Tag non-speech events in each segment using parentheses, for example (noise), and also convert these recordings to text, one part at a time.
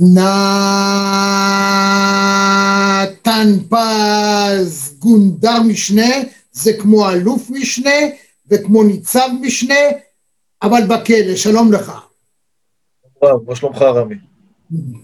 נתן פז, גונדר משנה, זה כמו אלוף משנה וכמו ניצב משנה, אבל בכלא, שלום לך. מה שלומך רמי?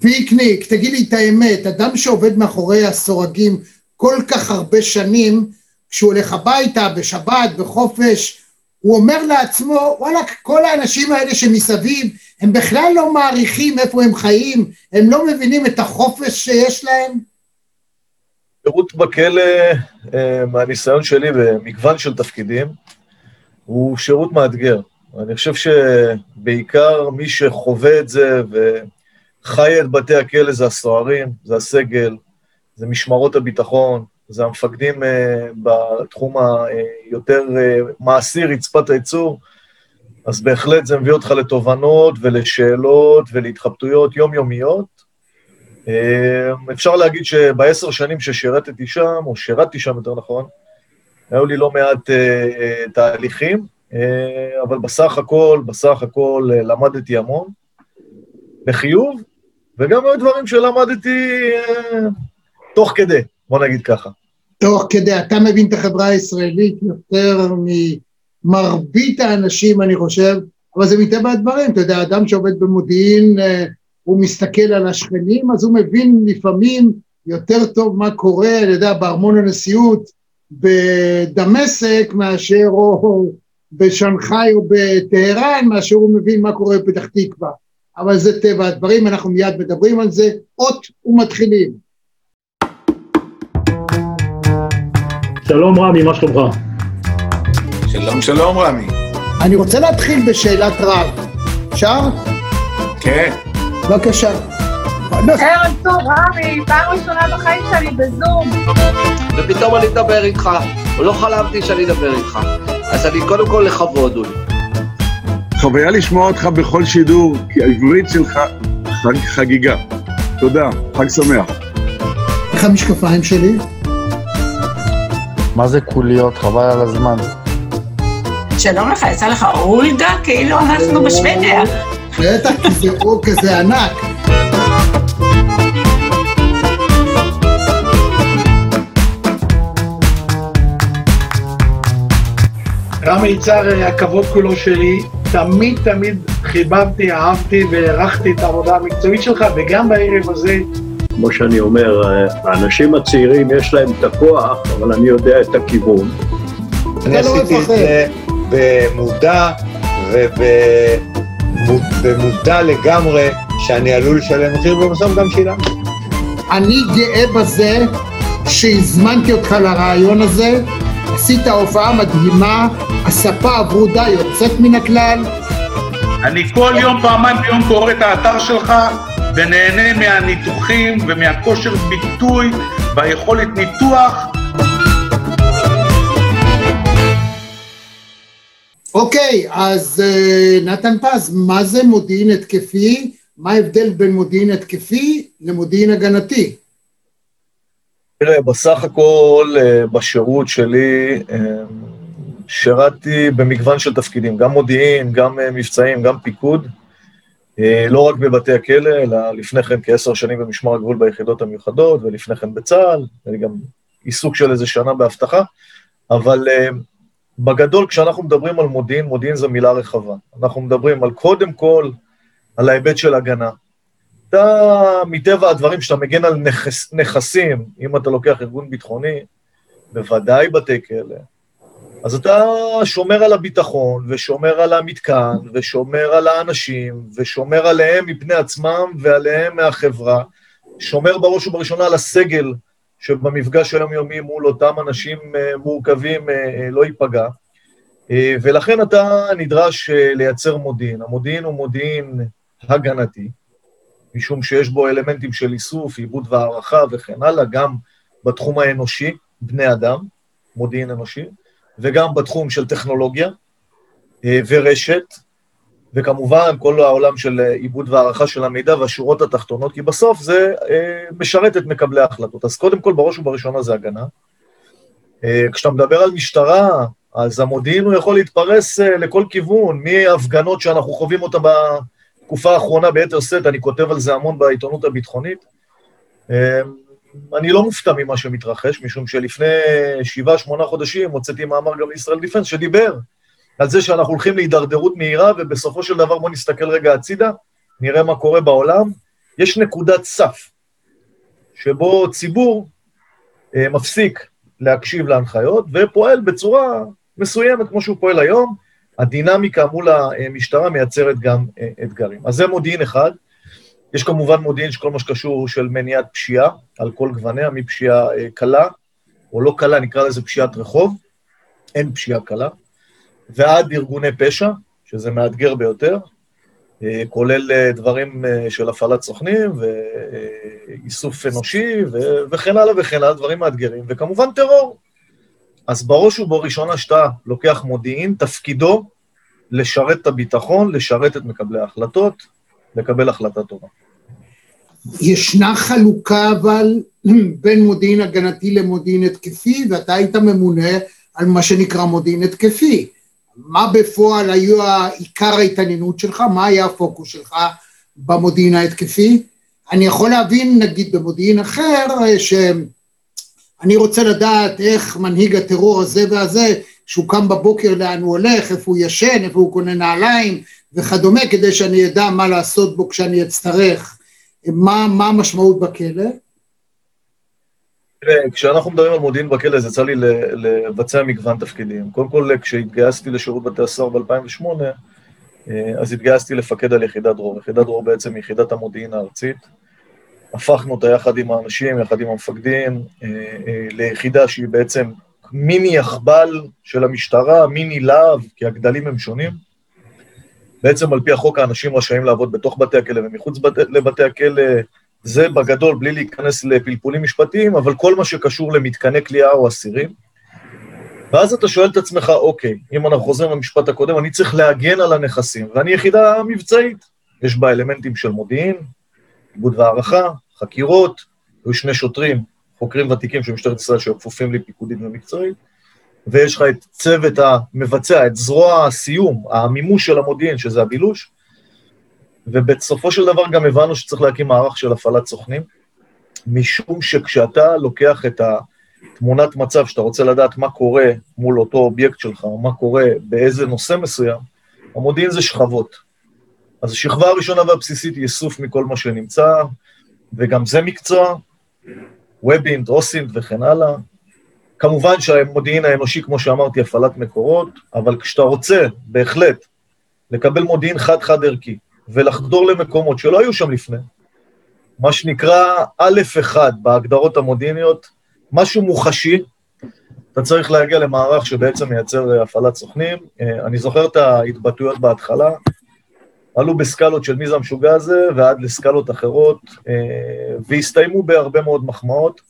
פיקניק, תגיד לי את האמת, אדם שעובד מאחורי הסורגים כל כך הרבה שנים, כשהוא הולך הביתה, בשבת, בחופש, הוא אומר לעצמו, וואלה, כל האנשים האלה שמסביב, הם בכלל לא מעריכים איפה הם חיים, הם לא מבינים את החופש שיש להם. שירות בכלא, אה, מהניסיון שלי במגוון של תפקידים, הוא שירות מאתגר. אני חושב שבעיקר מי שחווה את זה וחי את בתי הכלא זה הסוהרים, זה הסגל, זה משמרות הביטחון, זה המפקדים uh, בתחום היותר uh, מעשי, רצפת הייצור, אז בהחלט זה מביא אותך לתובנות ולשאלות ולהתחבטויות יומיומיות. Uh, אפשר להגיד שבעשר שנים ששירתתי שם, או שירתתי שם יותר נכון, היו לי לא מעט uh, uh, תהליכים, uh, אבל בסך הכל, בסך הכל uh, למדתי המון, בחיוב, וגם היו דברים שלמדתי uh, תוך כדי. בוא נגיד ככה. תוך כדי, אתה מבין את החברה הישראלית יותר ממרבית האנשים, אני חושב, אבל זה מטבע הדברים, אתה יודע, אדם שעובד במודיעין, אה, הוא מסתכל על השכנים, אז הוא מבין לפעמים יותר טוב מה קורה, אני יודע, בארמון הנשיאות בדמשק מאשר או בשנגחאי או בטהרן, מאשר הוא מבין מה קורה בפתח תקווה. אבל זה טבע הדברים, אנחנו מיד מדברים על זה, אות ומתחילים. שלום רמי, מה שלומך? שלום שלום רמי. אני רוצה להתחיל בשאלת רב. אפשר? כן. בבקשה. ערב טוב, רמי, פעם ראשונה בחיים שלי בזום. ופתאום אני אדבר איתך, לא חלמתי שאני אדבר איתך. אז אני קודם כל לכבוד, אולי. חוויה לשמוע אותך בכל שידור, כי העברית שלך חג, חגיגה. תודה, חג שמח. איך המשקפיים שלי? מה זה קוליות? חבל על הזמן. שלום לך, יצא לך אולגה? כאילו אנחנו בשוודיה. בטח, כי זה אור כזה ענק. רמי יצהר, הכבוד כולו שלי. תמיד תמיד חיבבתי, אהבתי והערכתי את העבודה המקצועית שלך, וגם בערב הזה כמו שאני אומר, האנשים הצעירים יש להם את הכוח, אבל אני יודע את הכיוון. אני לא עשיתי את זה במודע ובמודע לגמרי שאני עלול לשלם מחיר, ובסוף גם שילמתי. אני גאה בזה שהזמנתי אותך לרעיון הזה, עשית הופעה מדהימה, הספה הברודה יוצאת מן הכלל. אני כל יום, פעמיים ביום קורא את האתר שלך, ונהנה מהניתוחים ומהכושר ביטוי והיכולת ניתוח. אוקיי, אז uh, נתן פז, מה זה מודיעין התקפי? מה ההבדל בין מודיעין התקפי למודיעין הגנתי? תראה, בסך הכל uh, בשירות שלי uh, שירתתי במגוון של תפקידים, גם מודיעין, גם uh, מבצעים, גם פיקוד. אה, לא רק בבתי הכלא, אלא לפני כן כעשר שנים במשמר הגבול ביחידות המיוחדות, ולפני כן בצה"ל, וגם עיסוק של איזה שנה באבטחה, אבל uh, בגדול, כשאנחנו מדברים על מודיעין, מודיעין זו מילה רחבה. אנחנו מדברים על קודם כל, על ההיבט של הגנה. אתה, מטבע הדברים, כשאתה מגן על נכס, נכסים, אם אתה לוקח ארגון ביטחוני, בוודאי בתי כלא, אז אתה שומר על הביטחון, ושומר על המתקן, ושומר על האנשים, ושומר עליהם מפני עצמם ועליהם מהחברה, שומר בראש ובראשונה על הסגל שבמפגש היומיומי מול אותם אנשים אה, מורכבים אה, אה, לא ייפגע, ולכן אתה נדרש לייצר מודיעין. המודיעין הוא מודיעין הגנתי, משום שיש בו אלמנטים של איסוף, עיבוד והערכה וכן הלאה, גם בתחום האנושי, בני אדם, מודיעין אנושי, וגם בתחום של טכנולוגיה אה, ורשת, וכמובן כל העולם של אה, עיבוד והערכה של המידע והשורות התחתונות, כי בסוף זה אה, משרת את מקבלי ההחלטות. אז קודם כל, בראש ובראשונה זה הגנה. כשאתה מדבר על משטרה, אז המודיעין הוא יכול להתפרס לכל כיוון, מהפגנות שאנחנו חווים אותן תקופה האחרונה ביתר שאת, אני כותב על זה המון בעיתונות הביטחונית. אה, אני לא מופתע ממה שמתרחש, משום שלפני שבעה, שמונה חודשים הוצאתי מאמר גם לישראל דיפנס, שדיבר על זה שאנחנו הולכים להידרדרות מהירה, ובסופו של דבר בואו נסתכל רגע הצידה, נראה מה קורה בעולם. יש נקודת סף, שבו ציבור אה, מפסיק להקשיב להנחיות ופועל בצורה מסוימת, כמו שהוא פועל היום. הדינמיקה מול המשטרה מייצרת גם אה, אתגרים. אז זה מודיעין אחד. יש כמובן מודיעין של כל מה שקשור של מניעת פשיעה, על כל גווניה, מפשיעה אה, קלה, או לא קלה, נקרא לזה פשיעת רחוב, אין פשיעה קלה, ועד ארגוני פשע, שזה מאתגר ביותר, אה, כולל אה, דברים של הפעלת סוכנים ואיסוף אנושי וכן הלאה וכן הלאה, דברים מאתגרים, וכמובן טרור. אז בראש ובראשונה שאתה לוקח מודיעין, תפקידו לשרת את הביטחון, לשרת את מקבלי ההחלטות, לקבל החלטה טובה. ישנה חלוקה אבל (clears throat) בין מודיעין הגנתי למודיעין התקפי, ואתה היית ממונה על מה שנקרא מודיעין התקפי. מה בפועל היו עיקר ההתעניינות שלך? מה היה הפוקוס שלך במודיעין ההתקפי? אני יכול להבין, נגיד, במודיעין אחר, שאני רוצה לדעת איך מנהיג הטרור הזה והזה, שהוא קם בבוקר לאן הוא הולך, איפה הוא ישן, איפה הוא קונה נעליים וכדומה, כדי שאני אדע מה לעשות בו כשאני אצטרך. מה, מה המשמעות בכלא? כשאנחנו מדברים על מודיעין בכלא, זה יצא לי לבצע מגוון תפקידים. קודם כל, כשהתגייסתי לשירות בתי הסוהר ב-2008, אה, אז התגייסתי לפקד על יחידת דרור. יחידת דרור בעצם היא יחידת המודיעין הארצית. הפכנו אותה יחד עם האנשים, יחד עם המפקדים, אה, אה, ליחידה שהיא בעצם מיני יחבל של המשטרה, מיני להב, כי הגדלים הם שונים. בעצם על פי החוק האנשים רשאים לעבוד בתוך בתי הכלא ומחוץ בת... לבתי הכלא, זה בגדול, בלי להיכנס לפלפולים משפטיים, אבל כל מה שקשור למתקני כליאה או אסירים. ואז אתה שואל את עצמך, אוקיי, אם אנחנו חוזרים למשפט הקודם, אני צריך להגן על הנכסים, ואני יחידה מבצעית. יש בה אלמנטים של מודיעין, עיבוד והערכה, חקירות, היו שני שוטרים, חוקרים ותיקים של משטרת ישראל שהיו כפופים לי פיקודית ומקצועית, ויש לך את צוות המבצע, את זרוע הסיום, המימוש של המודיעין, שזה הבילוש, ובסופו של דבר גם הבנו שצריך להקים מערך של הפעלת סוכנים, משום שכשאתה לוקח את התמונת מצב, שאתה רוצה לדעת מה קורה מול אותו אובייקט שלך, או מה קורה באיזה נושא מסוים, המודיעין זה שכבות. אז השכבה הראשונה והבסיסית היא איסוף מכל מה שנמצא, וגם זה מקצוע, וובינט, אוסינט וכן הלאה. כמובן שהמודיעין האנושי, כמו שאמרתי, הפעלת מקורות, אבל כשאתה רוצה, בהחלט, לקבל מודיעין חד-חד ערכי, ולחדור למקומות שלא היו שם לפני, מה שנקרא א' אחד בהגדרות המודיעיניות, משהו מוחשי, אתה צריך להגיע למערך שבעצם מייצר הפעלת סוכנים. אה, אני זוכר את ההתבטאויות בהתחלה, עלו בסקלות של מי זה המשוגע הזה, ועד לסקלות אחרות, אה, והסתיימו בהרבה מאוד מחמאות.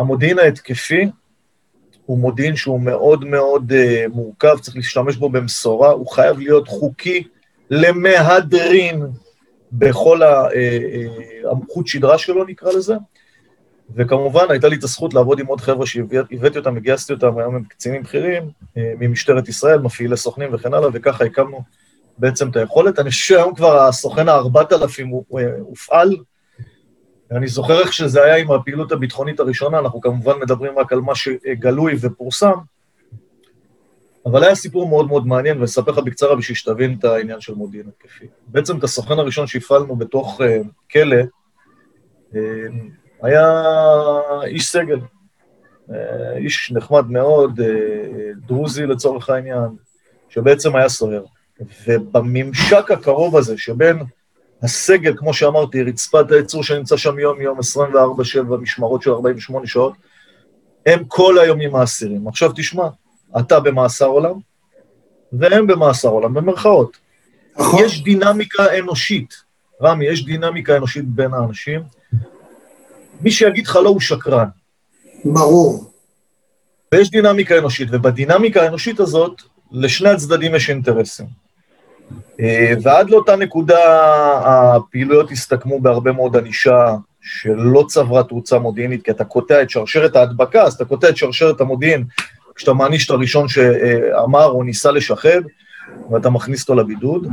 אה, המודיעין ההתקפי הוא מודיעין שהוא מאוד מאוד uh, מורכב, צריך להשתמש בו במשורה, הוא חייב להיות חוקי למהדרין בכל החוט שדרה שלו, נקרא לזה. וכמובן, הייתה לי את הזכות לעבוד עם עוד חבר'ה שהבאתי אותם, וגייסתי אותם, היום הם קצינים בכירים ממשטרת ישראל, מפעילי סוכנים וכן הלאה, וככה הקמנו בעצם את היכולת. אני חושב שהיום כבר הסוכן ה-4000 הופעל, אני זוכר איך שזה היה עם הפעילות הביטחונית הראשונה, אנחנו כמובן מדברים רק על מה שגלוי ופורסם, אבל היה סיפור מאוד מאוד מעניין, ואני אספר לך בקצרה בשביל שתבין את העניין של מודיעין התקפי. בעצם את הסוכן הראשון שהפעלנו בתוך uh, כלא, uh, היה איש סגל, uh, איש נחמד מאוד, uh, דרוזי לצורך העניין, שבעצם היה סוהר. ובממשק הקרוב הזה שבין הסגל, כמו שאמרתי, רצפת הייצור שנמצא שם יום-יום, 24-7, משמרות של 48 שעות, הם כל היום עם האסירים. עכשיו תשמע, אתה במאסר עולם, והם במאסר עולם, במרכאות. נכון. יש דינמיקה אנושית, רמי, יש דינמיקה אנושית בין האנשים. מי שיגיד לך לא הוא שקרן. ברור. ויש דינמיקה אנושית, ובדינמיקה האנושית הזאת, לשני הצדדים יש אינטרסים. אה, ועד לאותה נקודה הפעילויות הסתכמו בהרבה מאוד ענישה שלא צברה תאוצה מודיעינית, כי אתה קוטע את שרשרת ההדבקה, אז אתה קוטע את שרשרת המודיעין כשאתה מעניש את הראשון שאמר או ניסה לשחד, ואתה מכניס אותו לבידוד.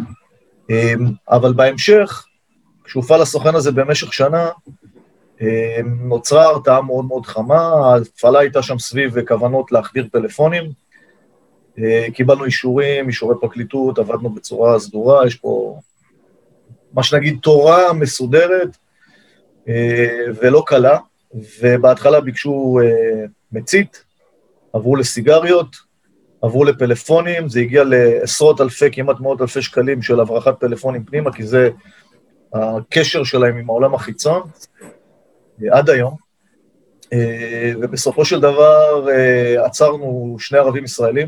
אמ, אבל בהמשך, כשהופעל הסוכן הזה במשך שנה, אמ, נוצרה הרתעה מאוד מאוד חמה, ההפעלה הייתה שם סביב כוונות להחדיר פלאפונים, אה, קיבלנו אישורים, אישורי פרקליטות, עבדנו בצורה סדורה, יש פה, מה שנגיד, תורה מסודרת אה, ולא קלה, ובהתחלה ביקשו אה, מצית, עברו לסיגריות, עברו לפלאפונים, זה הגיע לעשרות אלפי, כמעט מאות אלפי שקלים של הברחת פלאפונים פנימה, כי זה הקשר שלהם עם העולם החיצון, עד היום. ובסופו של דבר עצרנו שני ערבים ישראלים,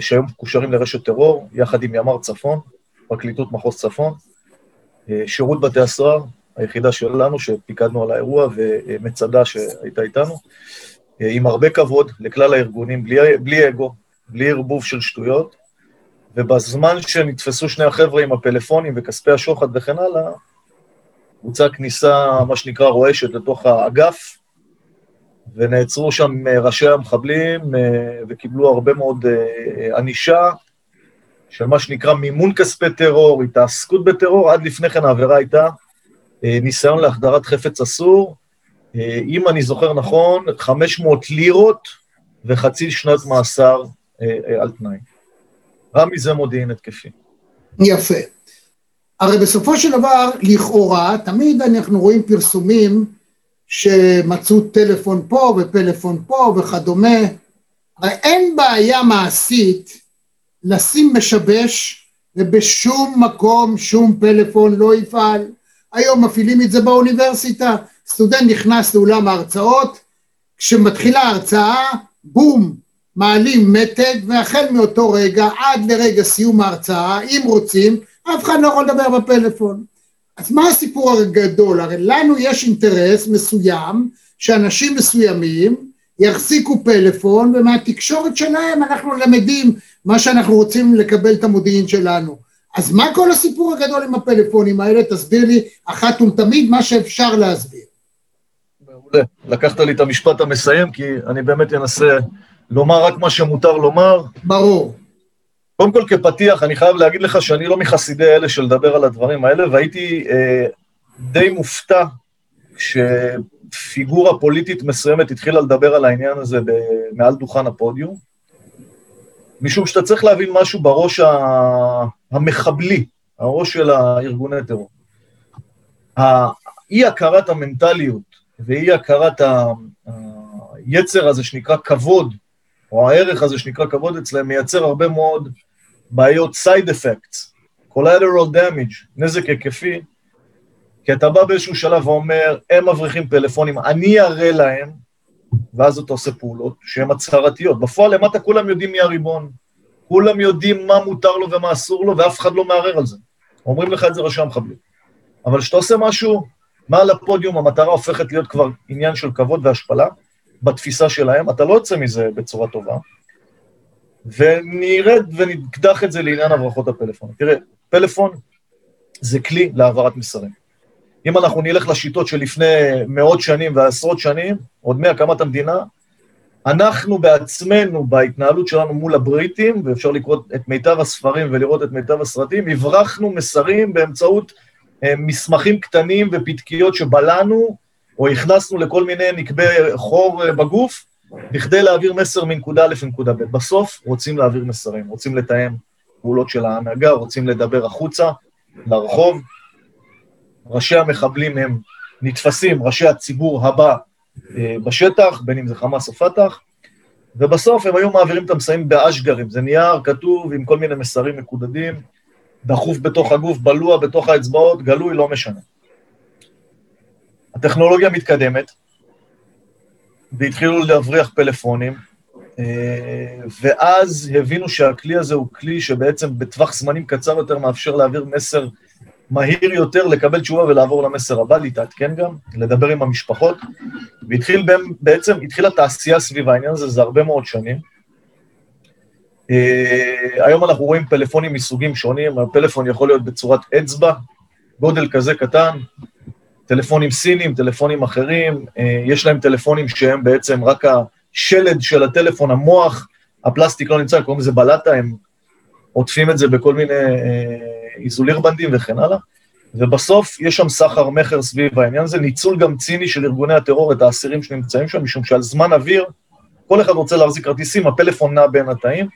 שהיום מקושרים לרשת טרור, יחד עם ימ"ר צפון, פרקליטות מחוז צפון, שירות בתי הסוהר, היחידה שלנו שפיקדנו על האירוע, ומצדה שהייתה איתנו, עם הרבה כבוד לכלל הארגונים, בלי, בלי אגו, בלי ערבוב של שטויות, ובזמן שנתפסו שני החבר'ה עם הפלאפונים וכספי השוחד וכן הלאה, בוצעה כניסה, מה שנקרא, רועשת לתוך האגף, ונעצרו שם אה, ראשי המחבלים אה, וקיבלו הרבה מאוד אה, ענישה של מה שנקרא מימון כספי טרור, התעסקות בטרור, עד לפני כן העבירה הייתה ניסיון להחדרת חפץ אסור, אם אני זוכר נכון, 500 לירות וחצי שנת מאסר על תנאי. רמי זה מודיעין התקפי. יפה. הרי בסופו של דבר, לכאורה, תמיד אנחנו רואים פרסומים שמצאו טלפון פה ופלאפון פה וכדומה, הרי אין בעיה מעשית לשים משבש ובשום מקום שום פלאפון לא יפעל. היום מפעילים את זה באוניברסיטה, סטודנט נכנס לאולם ההרצאות, כשמתחילה ההרצאה, בום, מעלים מתג, והחל מאותו רגע עד לרגע סיום ההרצאה, אם רוצים, אף אחד לא יכול לדבר בפלאפון. אז מה הסיפור הגדול? הרי לנו יש אינטרס מסוים שאנשים מסוימים יחזיקו פלאפון ומהתקשורת שלהם אנחנו למדים מה שאנחנו רוצים לקבל את המודיעין שלנו. אז מה כל הסיפור הגדול עם הפלאפונים האלה? תסביר לי אחת ולתמיד מה שאפשר להסביר. מעולה. לקחת לי את המשפט המסיים, כי אני באמת אנסה לומר רק מה שמותר לומר. ברור. קודם כל, כפתיח, אני חייב להגיד לך שאני לא מחסידי אלה של לדבר על הדברים האלה, והייתי אה, די מופתע כשפיגורה פוליטית מסוימת התחילה לדבר על העניין הזה מעל דוכן הפודיום, משום שאתה צריך להבין משהו בראש המחבלי, הראש של הארגוני טרור. אי-הכרת המנטליות ואי-הכרת היצר הזה שנקרא כבוד, או הערך הזה שנקרא כבוד אצלם, מייצר הרבה מאוד בעיות side effects, collateral damage, נזק היקפי, כי אתה בא באיזשהו שלב ואומר, הם מבריחים פלאפונים, אני אראה להם, ואז אתה עושה פעולות שהן הצהרתיות. בפועל למטה כולם יודעים מי הריבון, כולם יודעים מה מותר לו ומה אסור לו, ואף אחד לא מערער על זה. אומרים לך את זה ראשי המחבלים. אבל כשאתה עושה משהו מעל הפודיום, המטרה הופכת להיות כבר עניין של כבוד והשפלה, בתפיסה שלהם, אתה לא יוצא מזה בצורה טובה. ונרד ונקדח את זה לעניין הברחות הפלאפון. תראה, פלאפון זה כלי להעברת מסרים. אם אנחנו נלך לשיטות שלפני מאות שנים ועשרות שנים, עוד מהקמת המדינה, אנחנו בעצמנו, בהתנהלות שלנו מול הבריטים, ואפשר לקרוא את מיטב הספרים ולראות את מיטב הסרטים, הברחנו מסרים באמצעות אה, מסמכים קטנים ופתקיות שבלענו, או הכנסנו לכל מיני נקבי חור אה, בגוף, בכדי להעביר מסר מנקודה א' לנקודה ב'. בסוף רוצים להעביר מסרים, רוצים לתאם פעולות של ההנהגה, רוצים לדבר החוצה, לרחוב. ראשי המחבלים הם נתפסים, ראשי הציבור הבא אה, בשטח, בין אם זה חמאס או פת"ח, ובסוף הם היו מעבירים את המסרים באשגרים, זה נייר כתוב עם כל מיני מסרים מקודדים, דחוף בתוך הגוף, בלוע בתוך האצבעות, גלוי, לא משנה. הטכנולוגיה מתקדמת, והתחילו להבריח פלאפונים, אה, ואז הבינו שהכלי הזה הוא כלי שבעצם בטווח זמנים קצר יותר מאפשר להעביר מסר מהיר יותר, לקבל תשובה ולעבור למסר הבא, להתעדכן גם, לדבר עם המשפחות, והתחיל בעצם, התחילה תעשייה סביב העניין הזה, זה הרבה מאוד שנים. Uh, היום אנחנו רואים פלאפונים מסוגים שונים, הפלאפון יכול להיות בצורת אצבע, גודל כזה קטן, טלפונים סינים, טלפונים אחרים, אה, יש להם טלפונים שהם בעצם רק השלד של הטלפון, המוח, הפלסטיק לא נמצא, קוראים לזה בלטה, הם עוטפים את זה בכל מיני אה, איזוליר בנדים וכן הלאה, ובסוף יש שם סחר מכר סביב העניין הזה, ניצול גם ציני של ארגוני הטרור את האסירים שנמצאים שם, משום שעל זמן אוויר, כל אחד רוצה להחזיק כרטיסים, הפלאפון נע בין התאים,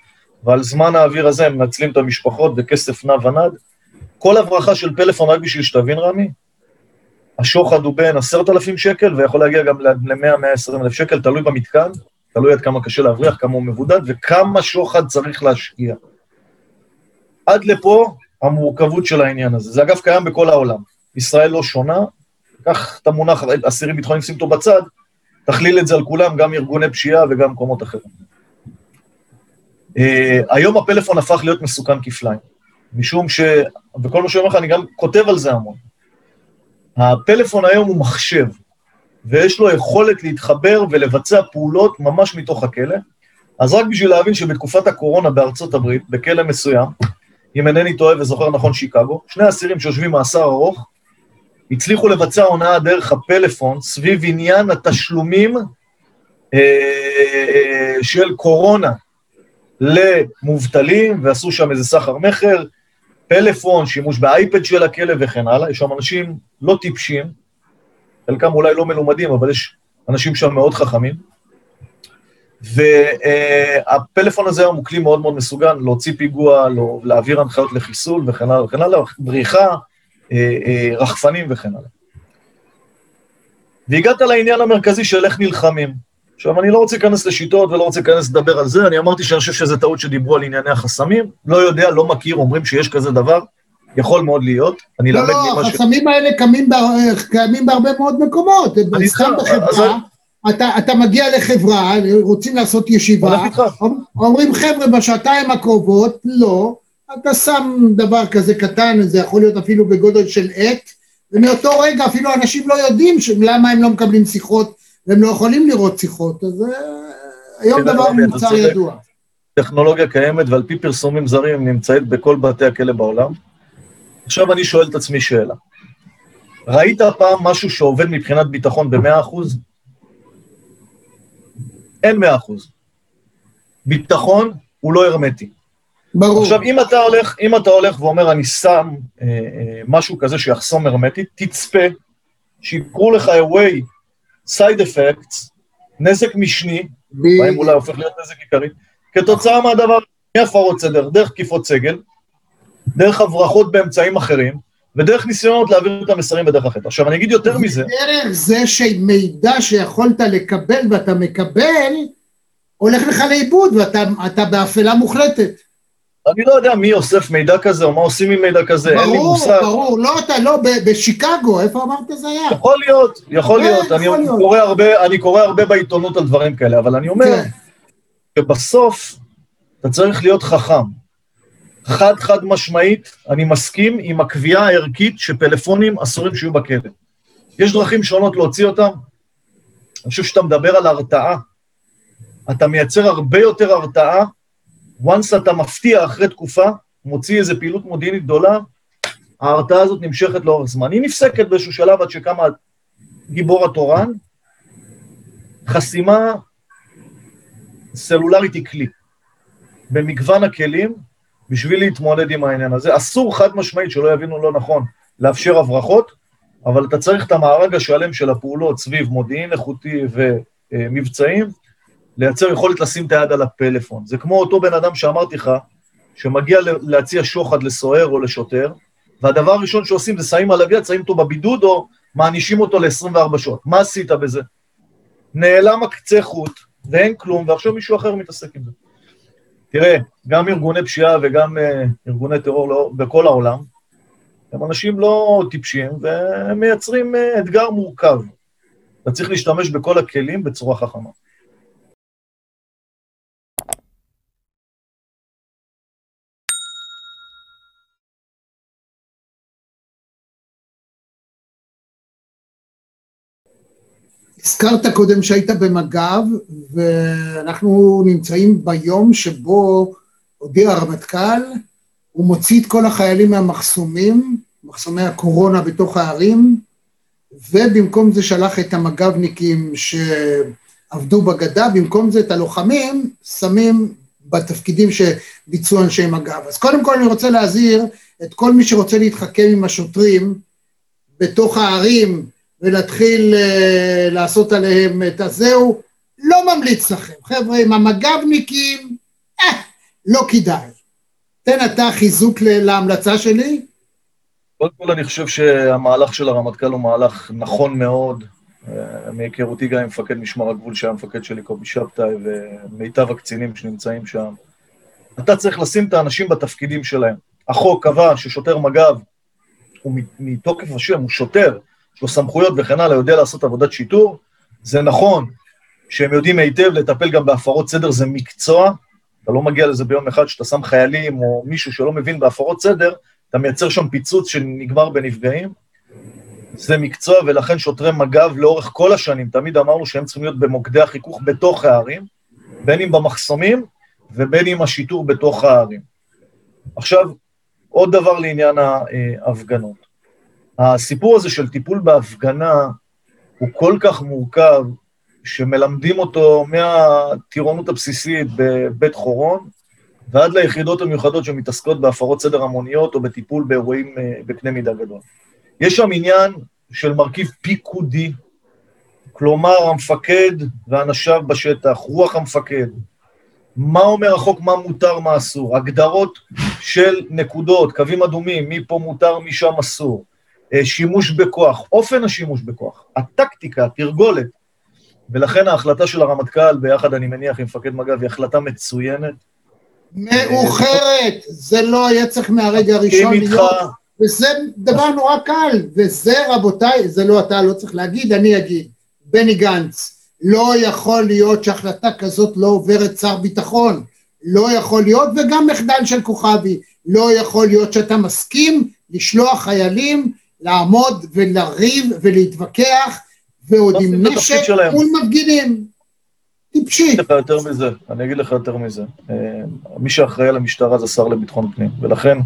ועל זמן האוויר הזה הם מנצלים את המשפחות וכסף נע ונד. כל הברחה של פלאפון, רק בשביל שתבין, רמי, השוחד הוא בין עשרת אלפים שקל, ויכול להגיע גם ל-100-120 אלף שקל, תלוי במתקן, תלוי עד כמה קשה להבריח, כמה הוא מבודד, וכמה שוחד צריך להשקיע. עד לפה המורכבות של העניין הזה. זה אגב קיים בכל העולם. ישראל לא שונה, קח את המונח אסירים ביטחוניים, שים אותו בצד, תכליל את זה על כולם, גם ארגוני פשיעה וגם מקומות אחרים. Uh, היום הפלאפון הפך להיות מסוכן כפליים, משום ש... וכל מה שאומר לך, אני גם כותב על זה המון. הפלאפון היום הוא מחשב, ויש לו יכולת להתחבר ולבצע פעולות ממש מתוך הכלא. אז רק בשביל להבין שבתקופת הקורונה בארצות הברית, בכלא מסוים, אם אינני טועה וזוכר נכון שיקגו, שני אסירים שיושבים מאסר ארוך, הצליחו לבצע הונאה דרך הפלאפון סביב עניין התשלומים אה, של קורונה למובטלים, ועשו שם איזה סחר מכר, פלאפון, שימוש באייפד של הכלב וכן הלאה. יש שם אנשים לא טיפשים, חלקם אולי לא מלומדים, אבל יש אנשים שם מאוד חכמים. והפלאפון הזה היום הוא כלי מאוד מאוד מסוגל להוציא פיגוע, לא, להעביר הנחיות לחיסול וכן הלאה וכן הלאה, בריחה, אה, אה, רחפנים וכן הלאה. והגעת לעניין המרכזי של איך נלחמים. עכשיו, אני לא רוצה להיכנס לשיטות ולא רוצה להיכנס לדבר על זה, אני אמרתי שאני חושב שזו טעות שדיברו על ענייני החסמים, לא יודע, לא מכיר, אומרים שיש כזה דבר, יכול מאוד להיות, אני לא, לא, החסמים ש... האלה קיימים, בה, קיימים בהרבה מאוד מקומות, אני סתם בחברה, אז... אתה, אתה מגיע לחברה, רוצים לעשות ישיבה, אומרים חבר'ה בשעתיים הקרובות, לא, אתה שם דבר כזה קטן, זה יכול להיות אפילו בגודל של עט, ומאותו רגע אפילו אנשים לא יודעים למה הם לא מקבלים שיחות והם לא יכולים לראות שיחות, אז אה, היום דבר מוצר ידוע. טכנולוגיה קיימת ועל פי פרסומים זרים נמצאת בכל בתי הכלא בעולם. עכשיו אני שואל את עצמי שאלה. ראית פעם משהו שעובד מבחינת ביטחון במאה אחוז? אין מאה אחוז. ביטחון הוא לא הרמטי. ברור. עכשיו, אם אתה הולך, אם אתה הולך ואומר, אני שם אה, אה, משהו כזה שיחסום הרמטית, תצפה, שיקרו לך away side effects, נזק משני, בהם אולי הופך להיות נזק עיקרי, כתוצאה מהדבר, מהפרות סדר, דרך תקיפות סגל, דרך הברחות באמצעים אחרים, ודרך ניסיונות להעביר את המסרים בדרך אחרת. עכשיו, אני אגיד יותר מזה. דרך זה שמידע שיכולת לקבל ואתה מקבל, הולך לך לאיבוד ואתה באפלה מוחלטת. אני לא יודע מי אוסף מידע כזה, או מה עושים עם מידע כזה, ברור, אין לי מושג. ברור, ברור, לא אתה, לא, בשיקגו, איפה אמרת זה היה? יכול להיות, יכול כן, להיות, אני, להיות. קורא הרבה, אני קורא הרבה בעיתונות על דברים כאלה, אבל אני אומר, כן. שבסוף אתה צריך להיות חכם. חד חד משמעית, אני מסכים עם הקביעה הערכית שפלאפונים אסורים שיהיו בכלא. יש דרכים שונות להוציא אותם. אני חושב שאתה מדבר על הרתעה. אתה מייצר הרבה יותר הרתעה once אתה מפתיע אחרי תקופה, מוציא איזו פעילות מודיעינית גדולה, ההרתעה הזאת נמשכת לאורך זמן. היא נפסקת באיזשהו שלב עד שקמה גיבור התורן, חסימה סלולרית היא כלי. במגוון הכלים, בשביל להתמודד עם העניין הזה. אסור חד משמעית, שלא יבינו לא נכון, לאפשר הברחות, אבל אתה צריך את המארג השלם של הפעולות סביב מודיעין איכותי ומבצעים, לייצר יכולת לשים את היד על הפלאפון. זה כמו אותו בן אדם שאמרתי לך, שמגיע להציע שוחד לסוהר או לשוטר, והדבר הראשון שעושים זה שמים עליו יד, שמים אותו בבידוד או מענישים אותו ל-24 שעות. מה עשית בזה? נעלם הקצה חוט, ואין כלום, ועכשיו מישהו אחר מתעסק עם זה. תראה, גם ארגוני פשיעה וגם uh, ארגוני טרור לא, בכל העולם, הם אנשים לא טיפשים, והם מייצרים uh, אתגר מורכב. אתה צריך להשתמש בכל הכלים בצורה חכמה. הזכרת קודם שהיית במג"ב, ואנחנו נמצאים ביום שבו הודיע הרמטכ"ל, הוא מוציא את כל החיילים מהמחסומים, מחסומי הקורונה בתוך הערים, ובמקום זה שלח את המג"בניקים שעבדו בגדה, במקום זה את הלוחמים שמים בתפקידים שביצעו אנשי מג"ב. אז קודם כל אני רוצה להזהיר את כל מי שרוצה להתחכם עם השוטרים בתוך הערים ולהתחיל uh, לעשות עליהם את הזהו, לא ממליץ לכם. חבר'ה, עם המג"בניקים, אה, לא כדאי. תן אתה חיזוק להמלצה שלי. קודם כל אני חושב שהמהלך של הרמטכ"ל הוא מהלך נכון מאוד. אה, מהיכרותי גם עם מפקד משמר הגבול שהיה מפקד שלי, קובי שבתאי, ומיטב הקצינים שנמצאים שם. אתה צריך לשים את האנשים בתפקידים שלהם. החוק קבע ששוטר מג"ב הוא מתוקף השם, הוא שוטר, יש לו סמכויות וכן הלאה, יודע לעשות עבודת שיטור. זה נכון שהם יודעים היטב לטפל גם בהפרות סדר, זה מקצוע. אתה לא מגיע לזה ביום אחד שאתה שם חיילים או מישהו שלא מבין בהפרות סדר, אתה מייצר שם פיצוץ שנגמר בנפגעים. זה מקצוע, ולכן שוטרי מג"ב לאורך כל השנים, תמיד אמרנו שהם צריכים להיות במוקדי החיכוך בתוך הערים, בין אם במחסומים ובין אם השיטור בתוך הערים. עכשיו, עוד דבר לעניין ההפגנות. הסיפור הזה של טיפול בהפגנה הוא כל כך מורכב, שמלמדים אותו מהטירונות הבסיסית בבית חורון, ועד ליחידות המיוחדות שמתעסקות בהפרות סדר המוניות או בטיפול באירועים אה, בקנה מידה גדול. יש שם עניין של מרכיב פיקודי, כלומר המפקד ואנשיו בשטח, רוח המפקד, מה אומר החוק, מה מותר, מה אסור, הגדרות של נקודות, קווים אדומים, מי פה מותר, מי שם אסור, שימוש בכוח, אופן השימוש בכוח, הטקטיקה, התרגולת, ולכן ההחלטה של הרמטכ"ל, ביחד אני מניח עם מפקד מג"ב, היא החלטה מצוינת. מאוחרת, זה לא היה צריך מהרגע הראשון להיות, וזה דבר נורא קל, וזה רבותיי, זה לא אתה לא צריך להגיד, אני אגיד, בני גנץ, לא יכול להיות שהחלטה כזאת לא עוברת שר ביטחון, לא יכול להיות, וגם מחדל של כוכבי, לא יכול להיות שאתה מסכים לשלוח חיילים לעמוד ולריב ולהתווכח ועוד עם נשק מול מפגינים. טיפשי. אני אגיד לך יותר מזה, אני אגיד לך יותר מזה. אה, מי שאחראי על המשטרה זה שר לביטחון פנים, ולכן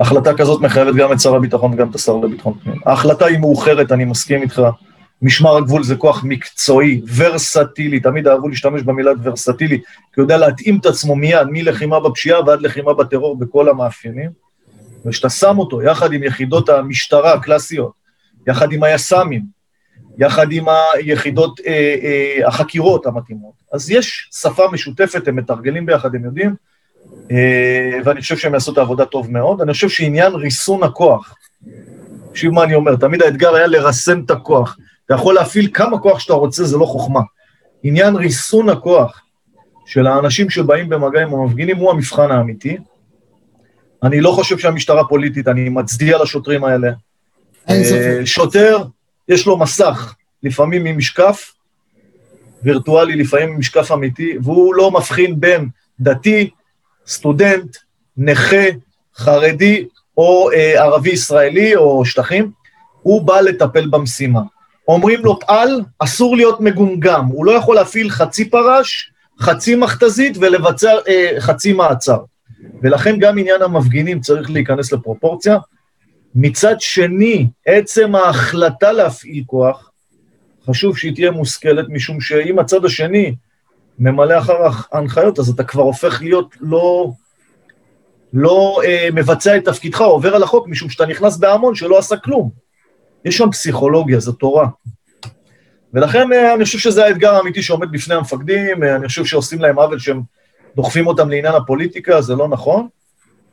החלטה כזאת מחייבת גם את שר הביטחון וגם את השר לביטחון פנים. ההחלטה היא מאוחרת, אני מסכים איתך. משמר הגבול זה כוח מקצועי, ורסטילי, תמיד אהבו להשתמש במילה ורסטילי, כי הוא יודע להתאים את עצמו מיד, מלחימה בפשיעה ועד לחימה בטרור בכל המאפיינים. וכשאתה שם אותו יחד עם יחידות המשטרה הקלאסיות, יחד עם היס"מים, יחד עם היחידות, אה, אה, החקירות המתאימות, אז יש שפה משותפת, הם מתרגלים ביחד, הם יודעים, אה, ואני חושב שהם יעשו את העבודה טוב מאוד. אני חושב שעניין ריסון הכוח, תקשיב מה אני אומר, תמיד האתגר היה לרסן את הכוח. אתה יכול להפעיל כמה כוח שאתה רוצה, זה לא חוכמה. עניין ריסון הכוח של האנשים שבאים במגע עם המפגינים הוא המבחן האמיתי. אני לא חושב שהמשטרה פוליטית, אני מצדיע לשוטרים האלה. אה, שוטר, יש לו מסך, לפעמים עם משקף וירטואלי, לפעמים עם משקף אמיתי, והוא לא מבחין בין דתי, סטודנט, נכה, חרדי או אה, ערבי ישראלי או שטחים, הוא בא לטפל במשימה. אומרים לו, פעל, אסור להיות מגומגם, הוא לא יכול להפעיל חצי פרש, חצי מכתזית ולבצע אה, חצי מעצר. ולכן גם עניין המפגינים צריך להיכנס לפרופורציה. מצד שני, עצם ההחלטה להפעיל כוח, חשוב שהיא תהיה מושכלת, משום שאם הצד השני ממלא אחר ההנחיות, אז אתה כבר הופך להיות לא, לא אה, מבצע את תפקידך, עובר על החוק, משום שאתה נכנס בהמון שלא עשה כלום. יש שם פסיכולוגיה, זו תורה. ולכן אה, אני חושב שזה האתגר האמיתי שעומד בפני המפקדים, אה, אני חושב שעושים להם עוול שהם דוחפים אותם לעניין הפוליטיקה, זה לא נכון.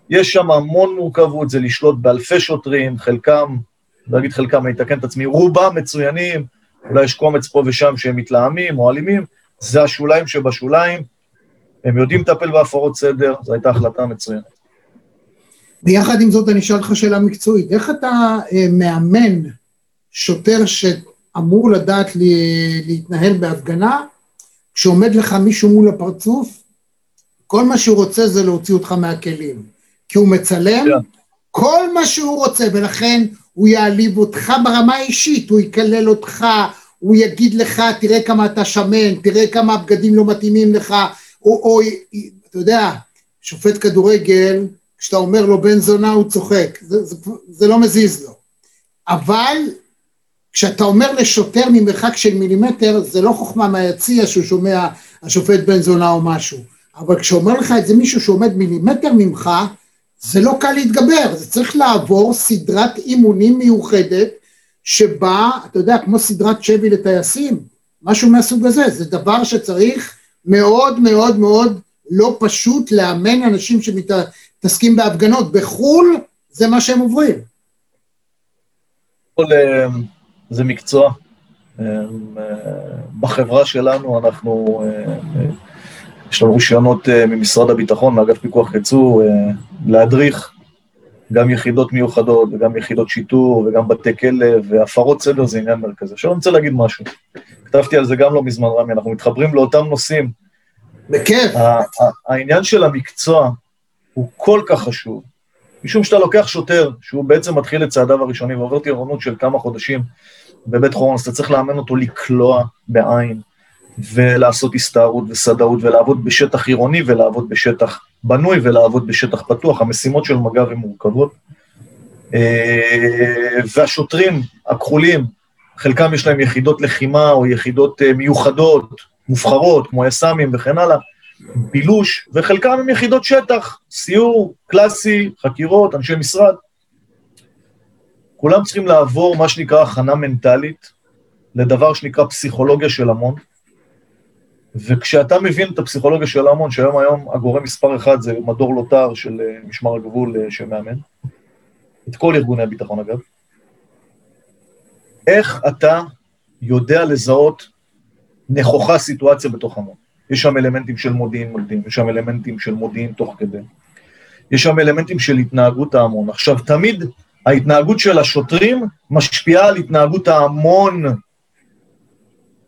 יש שם המון מורכבות, זה לשלוט באלפי שוטרים, חלקם, לא אגיד חלקם, אני אתקן את עצמי, רובם מצוינים, אולי יש קומץ פה ושם שהם מתלהמים או אלימים, זה השוליים שבשוליים, הם יודעים לטפל בהפרות סדר, זו הייתה החלטה מצוינת. ויחד עם זאת אני אשאל אותך שאלה מקצועית, איך אתה אה, מאמן שוטר שאמור לדעת לי, להתנהל בהפגנה, כשעומד לך מישהו מול הפרצוף, כל מה שהוא רוצה זה להוציא אותך מהכלים, כי הוא מצלם yeah. כן. כל מה שהוא רוצה, ולכן הוא יעליב אותך ברמה האישית, הוא יקלל אותך, הוא יגיד לך, תראה כמה אתה שמן, תראה כמה הבגדים לא מתאימים לך, או, או אתה יודע, שופט כדורגל, כשאתה אומר לו בן זונה הוא צוחק, זה, זה, זה לא מזיז לו. אבל כשאתה אומר לשוטר ממרחק של מילימטר, זה לא חוכמה מהיציע שהוא שומע השופט בן זונה או משהו. אבל כשאומר לך את זה מישהו שעומד מילימטר ממך, זה לא קל להתגבר, זה צריך לעבור סדרת אימונים מיוחדת, שבה, אתה יודע, כמו סדרת שבי לטייסים, משהו מהסוג הזה, זה דבר שצריך מאוד מאוד מאוד לא פשוט לאמן אנשים שמתעסקים בהפגנות. בחו"ל זה מה שהם עוברים. אה, זה מקצוע. אה, בחברה שלנו אנחנו, אה, יש לנו רישיונות ממשרד הביטחון, מאגף פיקוח יצוא, להדריך גם יחידות מיוחדות וגם יחידות שיטור וגם בתי כלא, והפרות סדר זה עניין מרכזי. עכשיו אני רוצה להגיד משהו, כתבתי על זה גם לא מזמן, רמי, אנחנו מתחברים לאותם נושאים. בכיף. העניין של המקצוע הוא כל כך חשוב, משום שאתה לוקח שוטר, שהוא בעצם מתחיל את צעדיו הראשונים ועובר טירונות של כמה חודשים בבית חורון, אז אתה צריך לאמן אותו לקלוע בעין, ולעשות הסתערות וסדאות, ולעבוד בשטח עירוני ולעבוד בשטח בנוי ולעבוד בשטח פתוח. המשימות של מג"ב הן מורכבות. אה, והשוטרים הכחולים, חלקם יש להם יחידות לחימה או יחידות אה, מיוחדות, מובחרות, כמו יס"מים וכן הלאה, בילוש, וחלקם הם יחידות שטח, סיור, קלאסי, חקירות, אנשי משרד. כולם צריכים לעבור מה שנקרא הכנה מנטלית לדבר שנקרא פסיכולוגיה של המון, וכשאתה מבין את הפסיכולוגיה של ההמון, שהיום היום הגורם מספר אחד זה מדור לוטר של אה, משמר הגבול אה, שמאמן, את כל ארגוני הביטחון אגב, איך אתה יודע לזהות נכוחה סיטואציה בתוך המון? יש שם אלמנטים של מודיעין מקדים, יש שם אלמנטים של מודיעין תוך כדי, יש שם אלמנטים של התנהגות ההמון. עכשיו, תמיד ההתנהגות של השוטרים משפיעה על התנהגות ההמון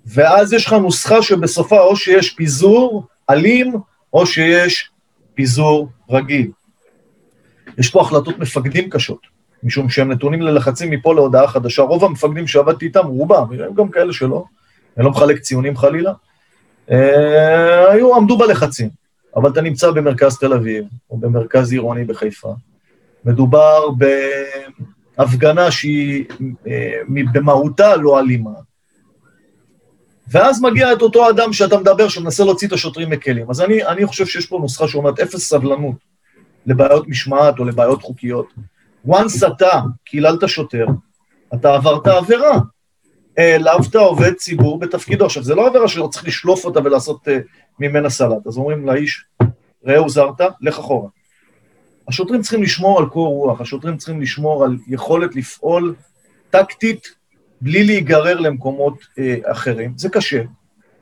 ואז יש לך נוסחה שבסופה או שיש פיזור אלים, או שיש פיזור רגיל. יש פה החלטות מפקדים קשות, משום שהם נתונים ללחצים מפה להודעה חדשה. רוב המפקדים שעבדתי איתם, רובם, הם גם כאלה שלא, אני לא מחלק ציונים חלילה, אה, היו, עמדו בלחצים. אבל אתה נמצא במרכז תל אביב, או במרכז עירוני בחיפה. מדובר בהפגנה שהיא אה, במהותה לא אלימה, ואז מגיע את אותו אדם שאתה מדבר, שמנסה להוציא את השוטרים מכלים. אז אני, אני חושב שיש פה נוסחה שאומרת אפס סבלנות לבעיות משמעת או לבעיות חוקיות. once אתה קיללת שוטר, אתה עברת עבירה. העלבת עובד ציבור בתפקידו. עכשיו, זה לא עבירה שלא צריך לשלוף אותה ולעשות uh, ממנה סלט. אז אומרים לאיש, ראה הוזרת, לך אחורה. השוטרים צריכים לשמור על קור רוח, השוטרים צריכים לשמור על יכולת לפעול טקטית בלי להיגרר למקומות אה, אחרים. זה קשה.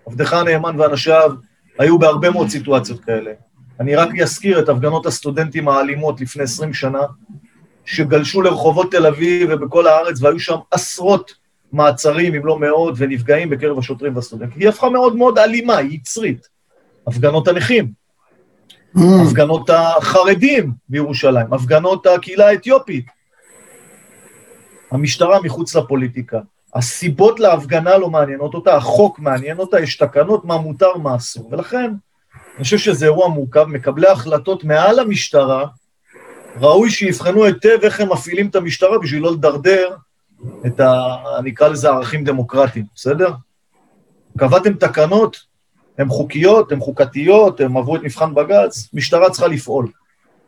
עבדך הנאמן ואנשיו היו בהרבה מאוד סיטואציות כאלה. אני רק אזכיר את הפגנות הסטודנטים האלימות לפני 20 שנה, שגלשו לרחובות תל אביב ובכל הארץ, והיו שם עשרות מעצרים, אם לא מאות, ונפגעים בקרב השוטרים והסטודנטים. היא הפכה מאוד מאוד אלימה, היא יצרית. הפגנות הנכים, mm. הפגנות החרדים בירושלים, הפגנות הקהילה האתיופית, המשטרה מחוץ לפוליטיקה. הסיבות להפגנה לא מעניינות אותה, החוק מעניין אותה, יש תקנות מה מותר, מה אסור. ולכן, אני חושב שזה אירוע מורכב, מקבלי החלטות מעל המשטרה, ראוי שיבחנו היטב איך הם מפעילים את המשטרה בשביל לא לדרדר את ה... אני אקרא לזה ערכים דמוקרטיים, בסדר? קבעתם תקנות, הן חוקיות, הן חוקתיות, הן עברו את מבחן בג"ץ, משטרה צריכה לפעול.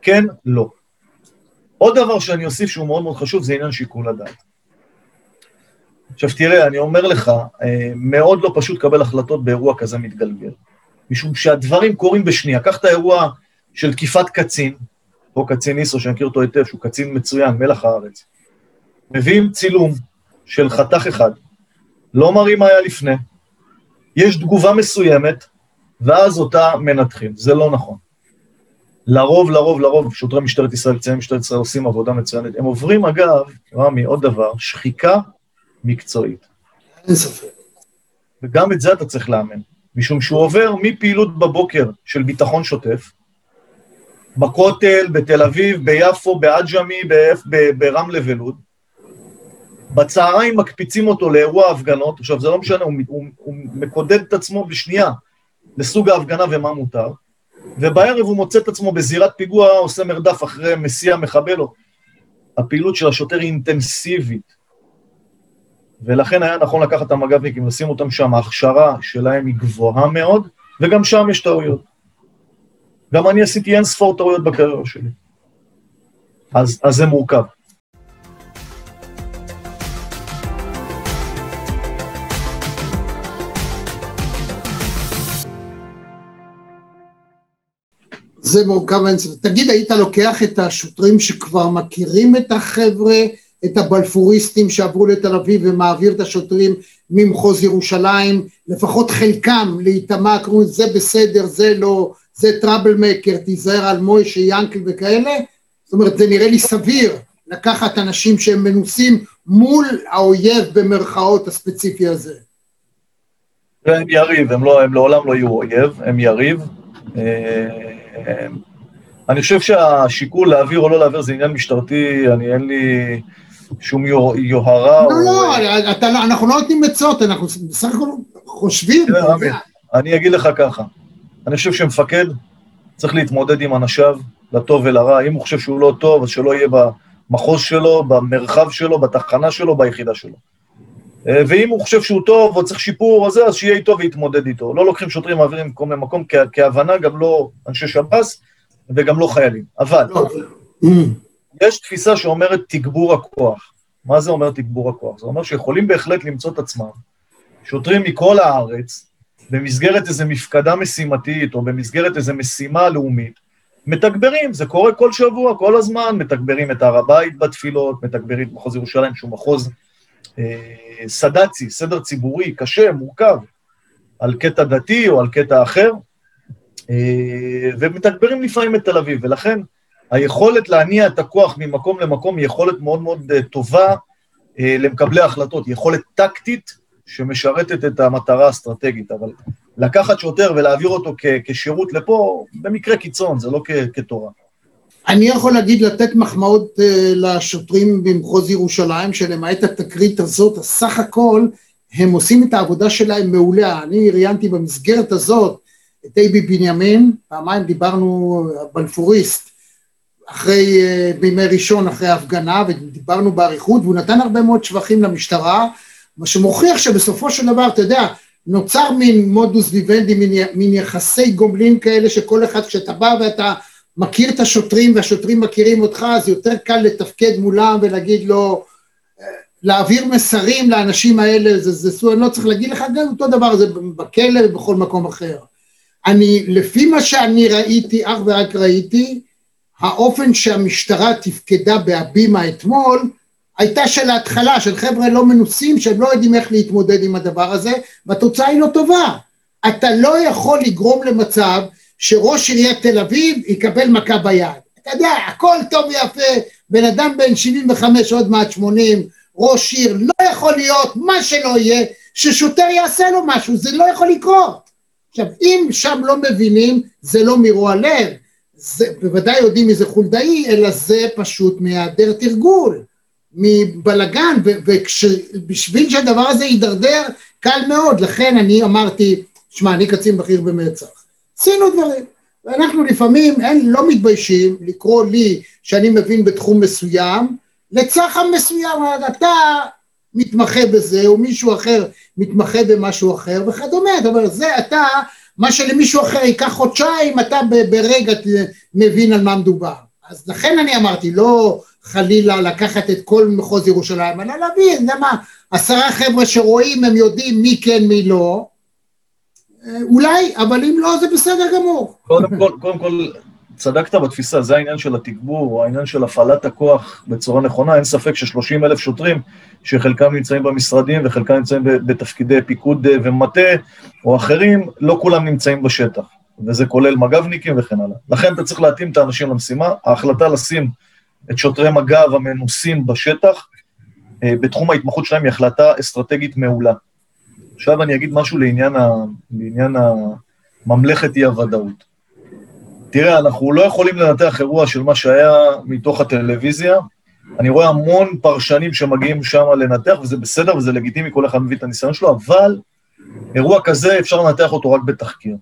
כן, לא. עוד דבר שאני אוסיף שהוא מאוד מאוד חשוב, זה עניין שיקול הדעת. עכשיו תראה, אני אומר לך, אה, מאוד לא פשוט לקבל החלטות באירוע כזה מתגלגל. משום שהדברים קורים בשנייה. קח את האירוע של תקיפת קצין, פה קצין איסו, שאני מכיר אותו היטב, שהוא קצין מצוין, מלח הארץ. מביאים צילום של חתך אחד, לא מראים מה היה לפני, יש תגובה מסוימת, ואז אותה מנתחים. זה לא נכון. לרוב, לרוב, לרוב, שוטרי משטרת ישראל, קציני משטרת ישראל עושים עבודה מצוינת. הם עוברים, אגב, רמי, עוד דבר, שחיקה מקצועית. אין ספק. וגם את זה אתה צריך לאמן, משום שהוא עובר מפעילות בבוקר של ביטחון שוטף, בכותל, בתל אביב, ביפו, בעג'מי, ברמלה ולוד, בצהריים מקפיצים אותו לאירוע הפגנות, עכשיו זה לא משנה, הוא, הוא, הוא מקודד את עצמו בשנייה לסוג ההפגנה ומה מותר, ובערב הוא מוצא את עצמו בזירת פיגוע, עושה מרדף אחרי מסיע מחבל לו. הפעילות של השוטר היא אינטנסיבית, ולכן היה נכון לקחת את המג"בניקים, לשים אותם שם, ההכשרה שלהם היא גבוהה מאוד, וגם שם יש טעויות. גם אני עשיתי אין ספור טעויות בקריירה שלי. אז, אז זה מורכב. זה מורכב. תגיד, היית לוקח את השוטרים שכבר מכירים את החבר'ה, את הבלפוריסטים שעברו לתל אביב ומעביר את השוטרים ממחוז ירושלים, לפחות חלקם להיטמע, קראו זה בסדר, זה לא, זה טראבל מקר, תיזהר על מוישה, ינקל וכאלה, זאת אומרת זה נראה לי סביר לקחת אנשים שהם מנוסים מול האויב במרכאות הספציפי הזה. הם יריב, הם, לא, הם לעולם לא יהיו אויב, הם יריב. אה, אני חושב שהשיקול להעביר או לא להעביר זה עניין משטרתי, אני אין לי שום יוהרה. לא, לא, אתה, לא, אנחנו לא נותנים עצות, אנחנו בסך הכל חושבים. אני אגיד לך ככה, אני חושב שמפקד צריך להתמודד עם אנשיו, לטוב ולרע, אם הוא חושב שהוא לא טוב, אז שלא יהיה במחוז שלו, במרחב שלו, בתחנה שלו, ביחידה שלו. אה, ואם הוא חושב שהוא טוב או צריך שיפור או זה, אז שיהיה איתו ויתמודד איתו. לא לוקחים שוטרים מעבירים ממקום למקום כהבנה, גם לא אנשי שב"ס וגם לא חיילים. אבל יש תפיסה שאומרת תגבור הכוח. מה זה אומר תגבור הכוח? זה אומר שיכולים בהחלט למצוא את עצמם שוטרים מכל הארץ, במסגרת איזו מפקדה משימתית או במסגרת איזו משימה לאומית, מתגברים, זה קורה כל שבוע, כל הזמן, מתגברים את הר הבית בתפילות, מתגברים את מחוז ירושלים, שהוא מחוז אה, סד"צי, סדר ציבורי, קשה, מורכב, על קטע דתי או על קטע אחר, אה, ומתגברים לפעמים את תל אביב, ולכן היכולת להניע את הכוח ממקום למקום היא יכולת מאוד מאוד אה, טובה למקבלי ההחלטות, יכולת טקטית שמשרתת את המטרה האסטרטגית, אבל לקחת שוטר ולהעביר אותו כשירות לפה, במקרה קיצון, זה לא כתורה. אני יכול להגיד, לתת מחמאות uh, לשוטרים במחוז ירושלים, שלמעט התקרית הזאת, הסך הכל, הם עושים את העבודה שלהם מעולה. אני ראיינתי במסגרת הזאת את אייבי בנימין, פעמיים דיברנו, בלפוריסט, אחרי, uh, בימי ראשון, אחרי ההפגנה, ודיברנו באריכות, והוא נתן הרבה מאוד שבחים למשטרה, מה שמוכיח שבסופו של דבר, אתה יודע, נוצר מין מודוס ויבנדי, מין, מין יחסי גומלין כאלה, שכל אחד, כשאתה בא ואתה מכיר את השוטרים והשוטרים מכירים אותך, אז יותר קל לתפקד מולם ולהגיד לו, להעביר מסרים לאנשים האלה, זה, זה, זה, אני לא צריך להגיד לך, גם אותו דבר זה בכלא ובכל מקום אחר. אני, לפי מה שאני ראיתי, אך ורק ראיתי, האופן שהמשטרה תפקדה בהבימה אתמול, הייתה של ההתחלה, של חבר'ה לא מנוסים, שהם לא יודעים איך להתמודד עם הדבר הזה, והתוצאה היא לא טובה. אתה לא יכול לגרום למצב שראש עיריית תל אביב יקבל מכה ביד. אתה יודע, הכל טוב ויפה, בן אדם בן 75 עוד מעט 80, ראש עיר, לא יכול להיות, מה שלא יהיה, ששוטר יעשה לו משהו, זה לא יכול לקרות. עכשיו, אם שם לא מבינים, זה לא מרוע לב, זה בוודאי יודעים מי זה חולדאי, אלא זה פשוט מהיעדר תרגול, מבלגן, ובשביל שהדבר הזה יידרדר, קל מאוד, לכן אני אמרתי, שמע, אני קצין בכיר במצ"ח. עשינו דברים. ואנחנו לפעמים אין, לא מתביישים לקרוא לי שאני מבין בתחום מסוים, לצח"ם מסוים, אתה מתמחה בזה, או מישהו אחר מתמחה במשהו אחר וכדומה, זאת אומרת, זה אתה, מה שלמישהו אחר ייקח חודשיים, אתה ברגע מבין על מה מדובר. אז לכן אני אמרתי, לא חלילה לקחת את כל מחוז ירושלים, אלא להבין, אתה יודע מה, עשרה חבר'ה שרואים, הם יודעים מי כן, מי לא, אולי, אבל אם לא, זה בסדר גמור. קודם כל, קודם כל, צדקת בתפיסה, זה העניין של התגבור, העניין של הפעלת הכוח בצורה נכונה, אין ספק ש-30 אלף שוטרים, שחלקם נמצאים במשרדים וחלקם נמצאים בתפקידי פיקוד אה, ומטה, או אחרים, לא כולם נמצאים בשטח, וזה כולל מג"בניקים וכן הלאה. לכן אתה צריך להתאים את האנשים למשימה, ההחלטה לשים את שוטרי מג"ב המנוסים בשטח, אה, בתחום ההתמחות שלהם היא החלטה אסטרטגית מעולה. עכשיו אני אגיד משהו לעניין, ה... לעניין הממלכת אי-הוודאות. תראה, אנחנו לא יכולים לנתח אירוע של מה שהיה מתוך הטלוויזיה. אני רואה המון פרשנים שמגיעים שם לנתח, וזה בסדר וזה לגיטימי, כל אחד מביא את הניסיון שלו, אבל אירוע כזה אפשר לנתח אותו רק בתחקיר.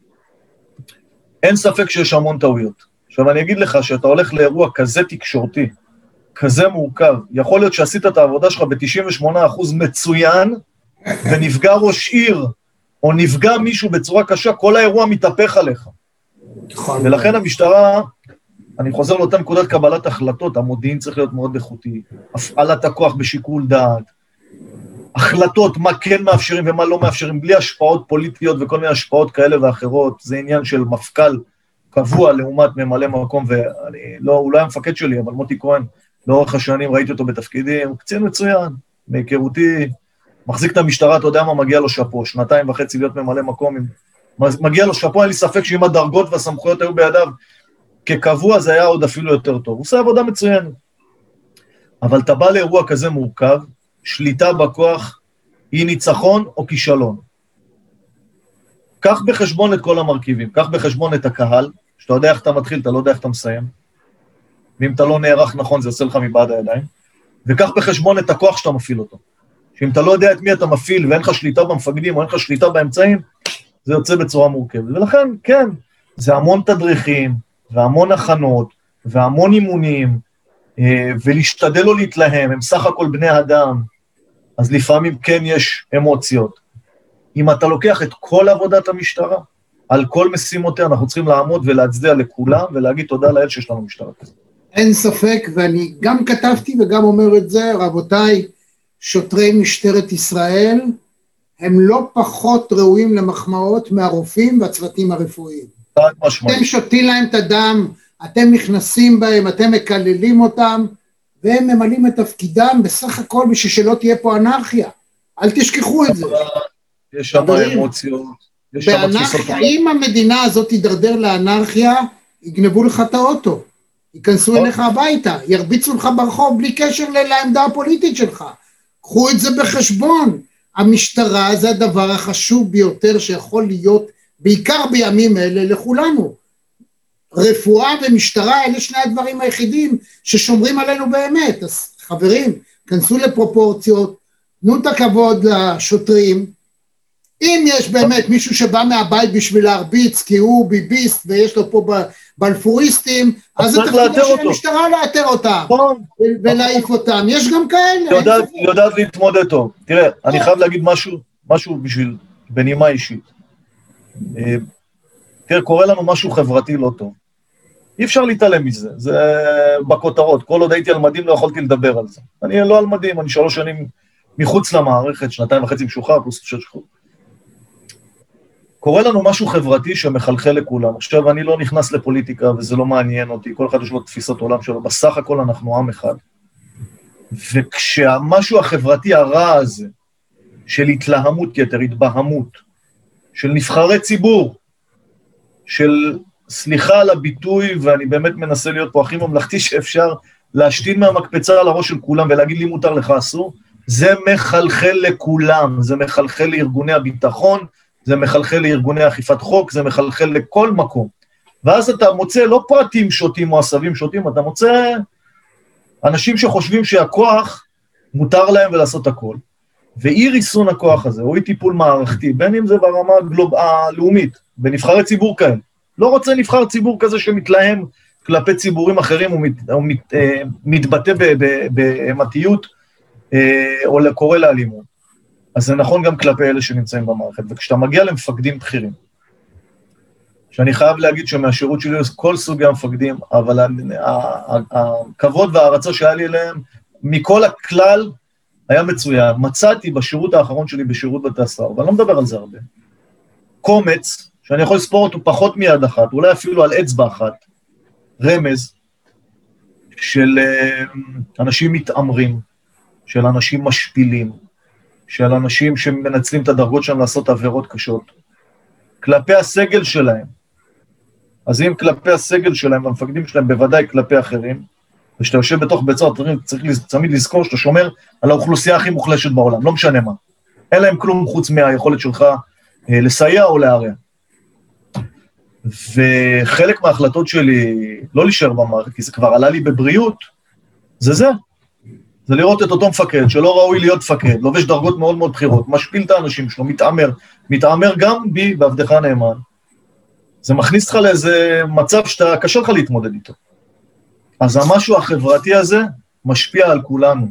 אין ספק שיש המון טעויות. עכשיו, אני אגיד לך שאתה הולך לאירוע כזה תקשורתי, כזה מורכב, יכול להיות שעשית את העבודה שלך ב-98% מצוין, ונפגע ראש עיר, או נפגע מישהו בצורה קשה, כל האירוע מתהפך עליך. נכון. ולכן המשטרה, אני חוזר לאותה נקודת קבלת החלטות, המודיעין צריך להיות מאוד איכותי, הפעלת הכוח בשיקול דעת, החלטות מה כן מאפשרים ומה לא מאפשרים, בלי השפעות פוליטיות וכל מיני השפעות כאלה ואחרות, זה עניין של מפכ"ל קבוע לעומת ממלא מקום, ואני לא, הוא לא היה מפקד שלי, אבל מוטי כהן, לאורך השנים ראיתי אותו בתפקידים, הוא קצין מצוין, מהיכרותי, מחזיק את המשטרה, אתה יודע מה, מגיע לו שאפו, שנתיים וחצי להיות ממלא מקום, עם, מגיע לו שאפו, אין לי ספק שאם הדרגות והסמכויות היו בידיו כקבוע, זה היה עוד אפילו יותר טוב. הוא עושה עבודה מצוינת. אבל אתה בא לאירוע כזה מורכב, שליטה בכוח היא ניצחון או כישלון. קח בחשבון את כל המרכיבים, קח בחשבון את הקהל, שאתה יודע איך אתה מתחיל, אתה לא יודע איך אתה מסיים, ואם אתה לא נערך נכון זה יוצא לך מבעד הידיים, וקח בחשבון את הכוח שאתה מפעיל אותו. שאם אתה לא יודע את מי אתה מפעיל ואין לך שליטה במפקדים או אין לך שליטה באמצעים, זה יוצא בצורה מורכבת. ולכן, כן, זה המון תדריכים, והמון הכנות, והמון אימונים, אה, ולהשתדל לא להתלהם, הם סך הכל בני אדם, אז לפעמים כן יש אמוציות. אם אתה לוקח את כל עבודת המשטרה, על כל משימותיה, אנחנו צריכים לעמוד ולהצדיע לכולם ולהגיד תודה לאל שיש לנו משטרה כזאת. אין ספק, ואני גם כתבתי וגם אומר את זה, רבותיי, שוטרי משטרת ישראל הם לא פחות ראויים למחמאות מהרופאים והצוותים הרפואיים. אתם שותים להם את הדם, אתם נכנסים בהם, אתם מקללים אותם, והם ממלאים את תפקידם בסך הכל בשביל שלא תהיה פה אנרכיה. אל תשכחו את זה. יש שם אמוציות. אם המדינה הזאת תידרדר לאנרכיה, יגנבו לך את האוטו, ייכנסו אליך הביתה, ירביצו לך ברחוב בלי קשר לעמדה הפוליטית שלך. קחו את זה בחשבון. המשטרה זה הדבר החשוב ביותר שיכול להיות, בעיקר בימים אלה, לכולנו. רפואה ומשטרה אלה שני הדברים היחידים ששומרים עלינו באמת. אז חברים, כנסו לפרופורציות, תנו את הכבוד לשוטרים. אם יש באמת מישהו שבא מהבית בשביל להרביץ כי הוא ביביסט ויש לו פה בלפוריסטים, אז זה תפקידה של המשטרה לאתר אותם ולהעיף אותם. יש גם כאלה. היא יודעת להתמודד טוב. תראה, אני חייב להגיד משהו, משהו בשביל, בנימה אישית. אה, תראה, קורה לנו משהו חברתי לא טוב. אי אפשר להתעלם מזה, זה בכותרות. כל עוד הייתי על מדים לא יכולתי לדבר על זה. אני לא על מדים, אני שלוש שנים מחוץ למערכת, שנתיים וחצי משוחרר, פלוס שש שחרור. קורה לנו משהו חברתי שמחלחל לכולם. עכשיו, אני לא נכנס לפוליטיקה וזה לא מעניין אותי, כל אחד יש לו תפיסת עולם שלו, בסך הכל אנחנו עם אחד. וכשהמשהו החברתי הרע הזה, של התלהמות יתר, התבהמות, של נבחרי ציבור, של סליחה על הביטוי, ואני באמת מנסה להיות פה הכי ממלכתי שאפשר, להשתין מהמקפצה על הראש של כולם ולהגיד לי מותר לך אסור, זה מחלחל לכולם, זה מחלחל לארגוני הביטחון, זה מחלחל לארגוני אכיפת חוק, זה מחלחל לכל מקום. ואז אתה מוצא לא פרטים שוטים או עשבים שוטים, אתה מוצא אנשים שחושבים שהכוח מותר להם ולעשות הכל. ואי ריסון הכוח הזה, או אי טיפול מערכתי, בין אם זה ברמה הגלוב... הלאומית, בנבחרי ציבור כאלה. לא רוצה נבחר ציבור כזה שמתלהם כלפי ציבורים אחרים, או, מת, מת, אה, מתבטא בהמתיות, אה, או קורא לאלימות. אז זה נכון גם כלפי אלה שנמצאים במערכת. וכשאתה מגיע למפקדים בכירים, שאני חייב להגיד שמהשירות שלי יש כל סוגי המפקדים, אבל הכבוד וההערצה שהיה לי אליהם, מכל הכלל, היה מצוין. מצאתי בשירות האחרון שלי בשירות בתי הסוהר, ואני לא מדבר על זה הרבה, קומץ, שאני יכול לספור אותו פחות מיד אחת, אולי אפילו על אצבע אחת, רמז, של אה, אנשים מתעמרים, של אנשים משפילים, של אנשים שמנצלים את הדרגות שלהם לעשות עבירות קשות, כלפי הסגל שלהם. אז אם כלפי הסגל שלהם, והמפקדים שלהם, בוודאי כלפי אחרים, וכשאתה יושב בתוך בית סוהר, צריך תמיד לזכור שאתה שומר על האוכלוסייה הכי מוחלשת בעולם, לא משנה מה. אין להם כלום חוץ מהיכולת שלך אה, לסייע או להרע. וחלק מההחלטות שלי לא להישאר במערכת, כי זה כבר עלה לי בבריאות, זה זה. זה לראות את אותו מפקד שלא ראוי להיות מפקד, לובש דרגות מאוד מאוד בכירות, משפיל את האנשים שלו, מתעמר, מתעמר גם בי, בעבדך הנאמן. זה מכניס אותך לאיזה מצב שאתה, קשה לך להתמודד איתו. אז המשהו החברתי הזה משפיע על כולנו.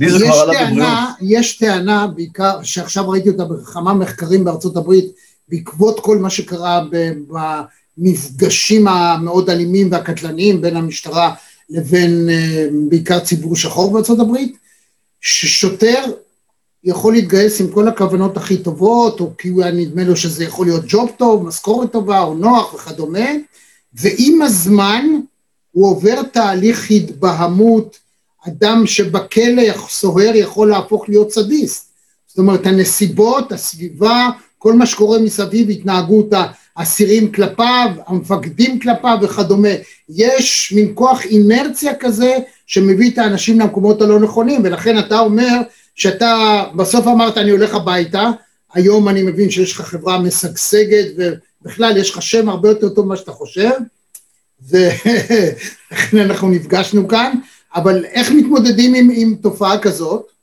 לי זה כבר עלה בבריאות. יש טענה, בעיקר, שעכשיו ראיתי אותה בכמה מחקרים בארצות הברית, בעקבות כל מה שקרה המפגשים המאוד אלימים והקטלניים בין המשטרה לבין אה, בעיקר ציבור שחור בארצות הברית, ששוטר יכול להתגייס עם כל הכוונות הכי טובות, או כי היה נדמה לו שזה יכול להיות ג'וב טוב, משכורת טובה או נוח וכדומה, ועם הזמן הוא עובר תהליך התבהמות, אדם שבכלא סוהר יכול להפוך להיות סדיסט. זאת אומרת, הנסיבות, הסביבה, כל מה שקורה מסביב, התנהגות האסירים כלפיו, המפקדים כלפיו וכדומה. יש מין כוח אינרציה כזה שמביא את האנשים למקומות הלא נכונים, ולכן אתה אומר שאתה בסוף אמרת אני הולך הביתה, היום אני מבין שיש לך חברה משגשגת ובכלל יש לך שם הרבה יותר טוב ממה שאתה חושב, ולכן (laughs) אנחנו נפגשנו כאן, אבל איך מתמודדים עם, עם תופעה כזאת?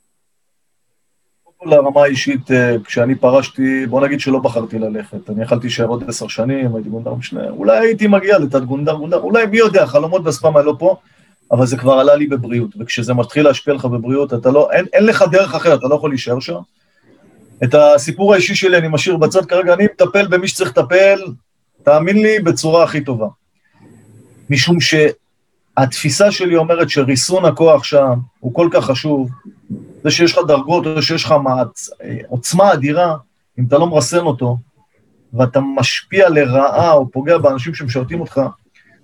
לרמה האישית, אה, כשאני פרשתי, בוא נגיד שלא בחרתי ללכת. אני יכלתי להישאר עוד עשר שנים, הייתי גונדר משנה, אולי הייתי מגיע לתת גונדר, גונדר, אולי מי יודע, חלומות בספאם לא פה, אבל זה כבר עלה לי בבריאות, וכשזה מתחיל להשפיע לך בבריאות, אתה לא, אין, אין לך דרך אחרת, אתה לא יכול להישאר שם. את הסיפור האישי שלי אני משאיר בצד כרגע, אני מטפל במי שצריך לטפל, תאמין לי, בצורה הכי טובה. משום שהתפיסה שלי אומרת שריסון הכוח שם הוא כל כך חשוב, זה שיש לך דרגות או שיש לך מעצ... עוצמה אדירה, אם אתה לא מרסן אותו, ואתה משפיע לרעה או פוגע באנשים שמשרתים אותך,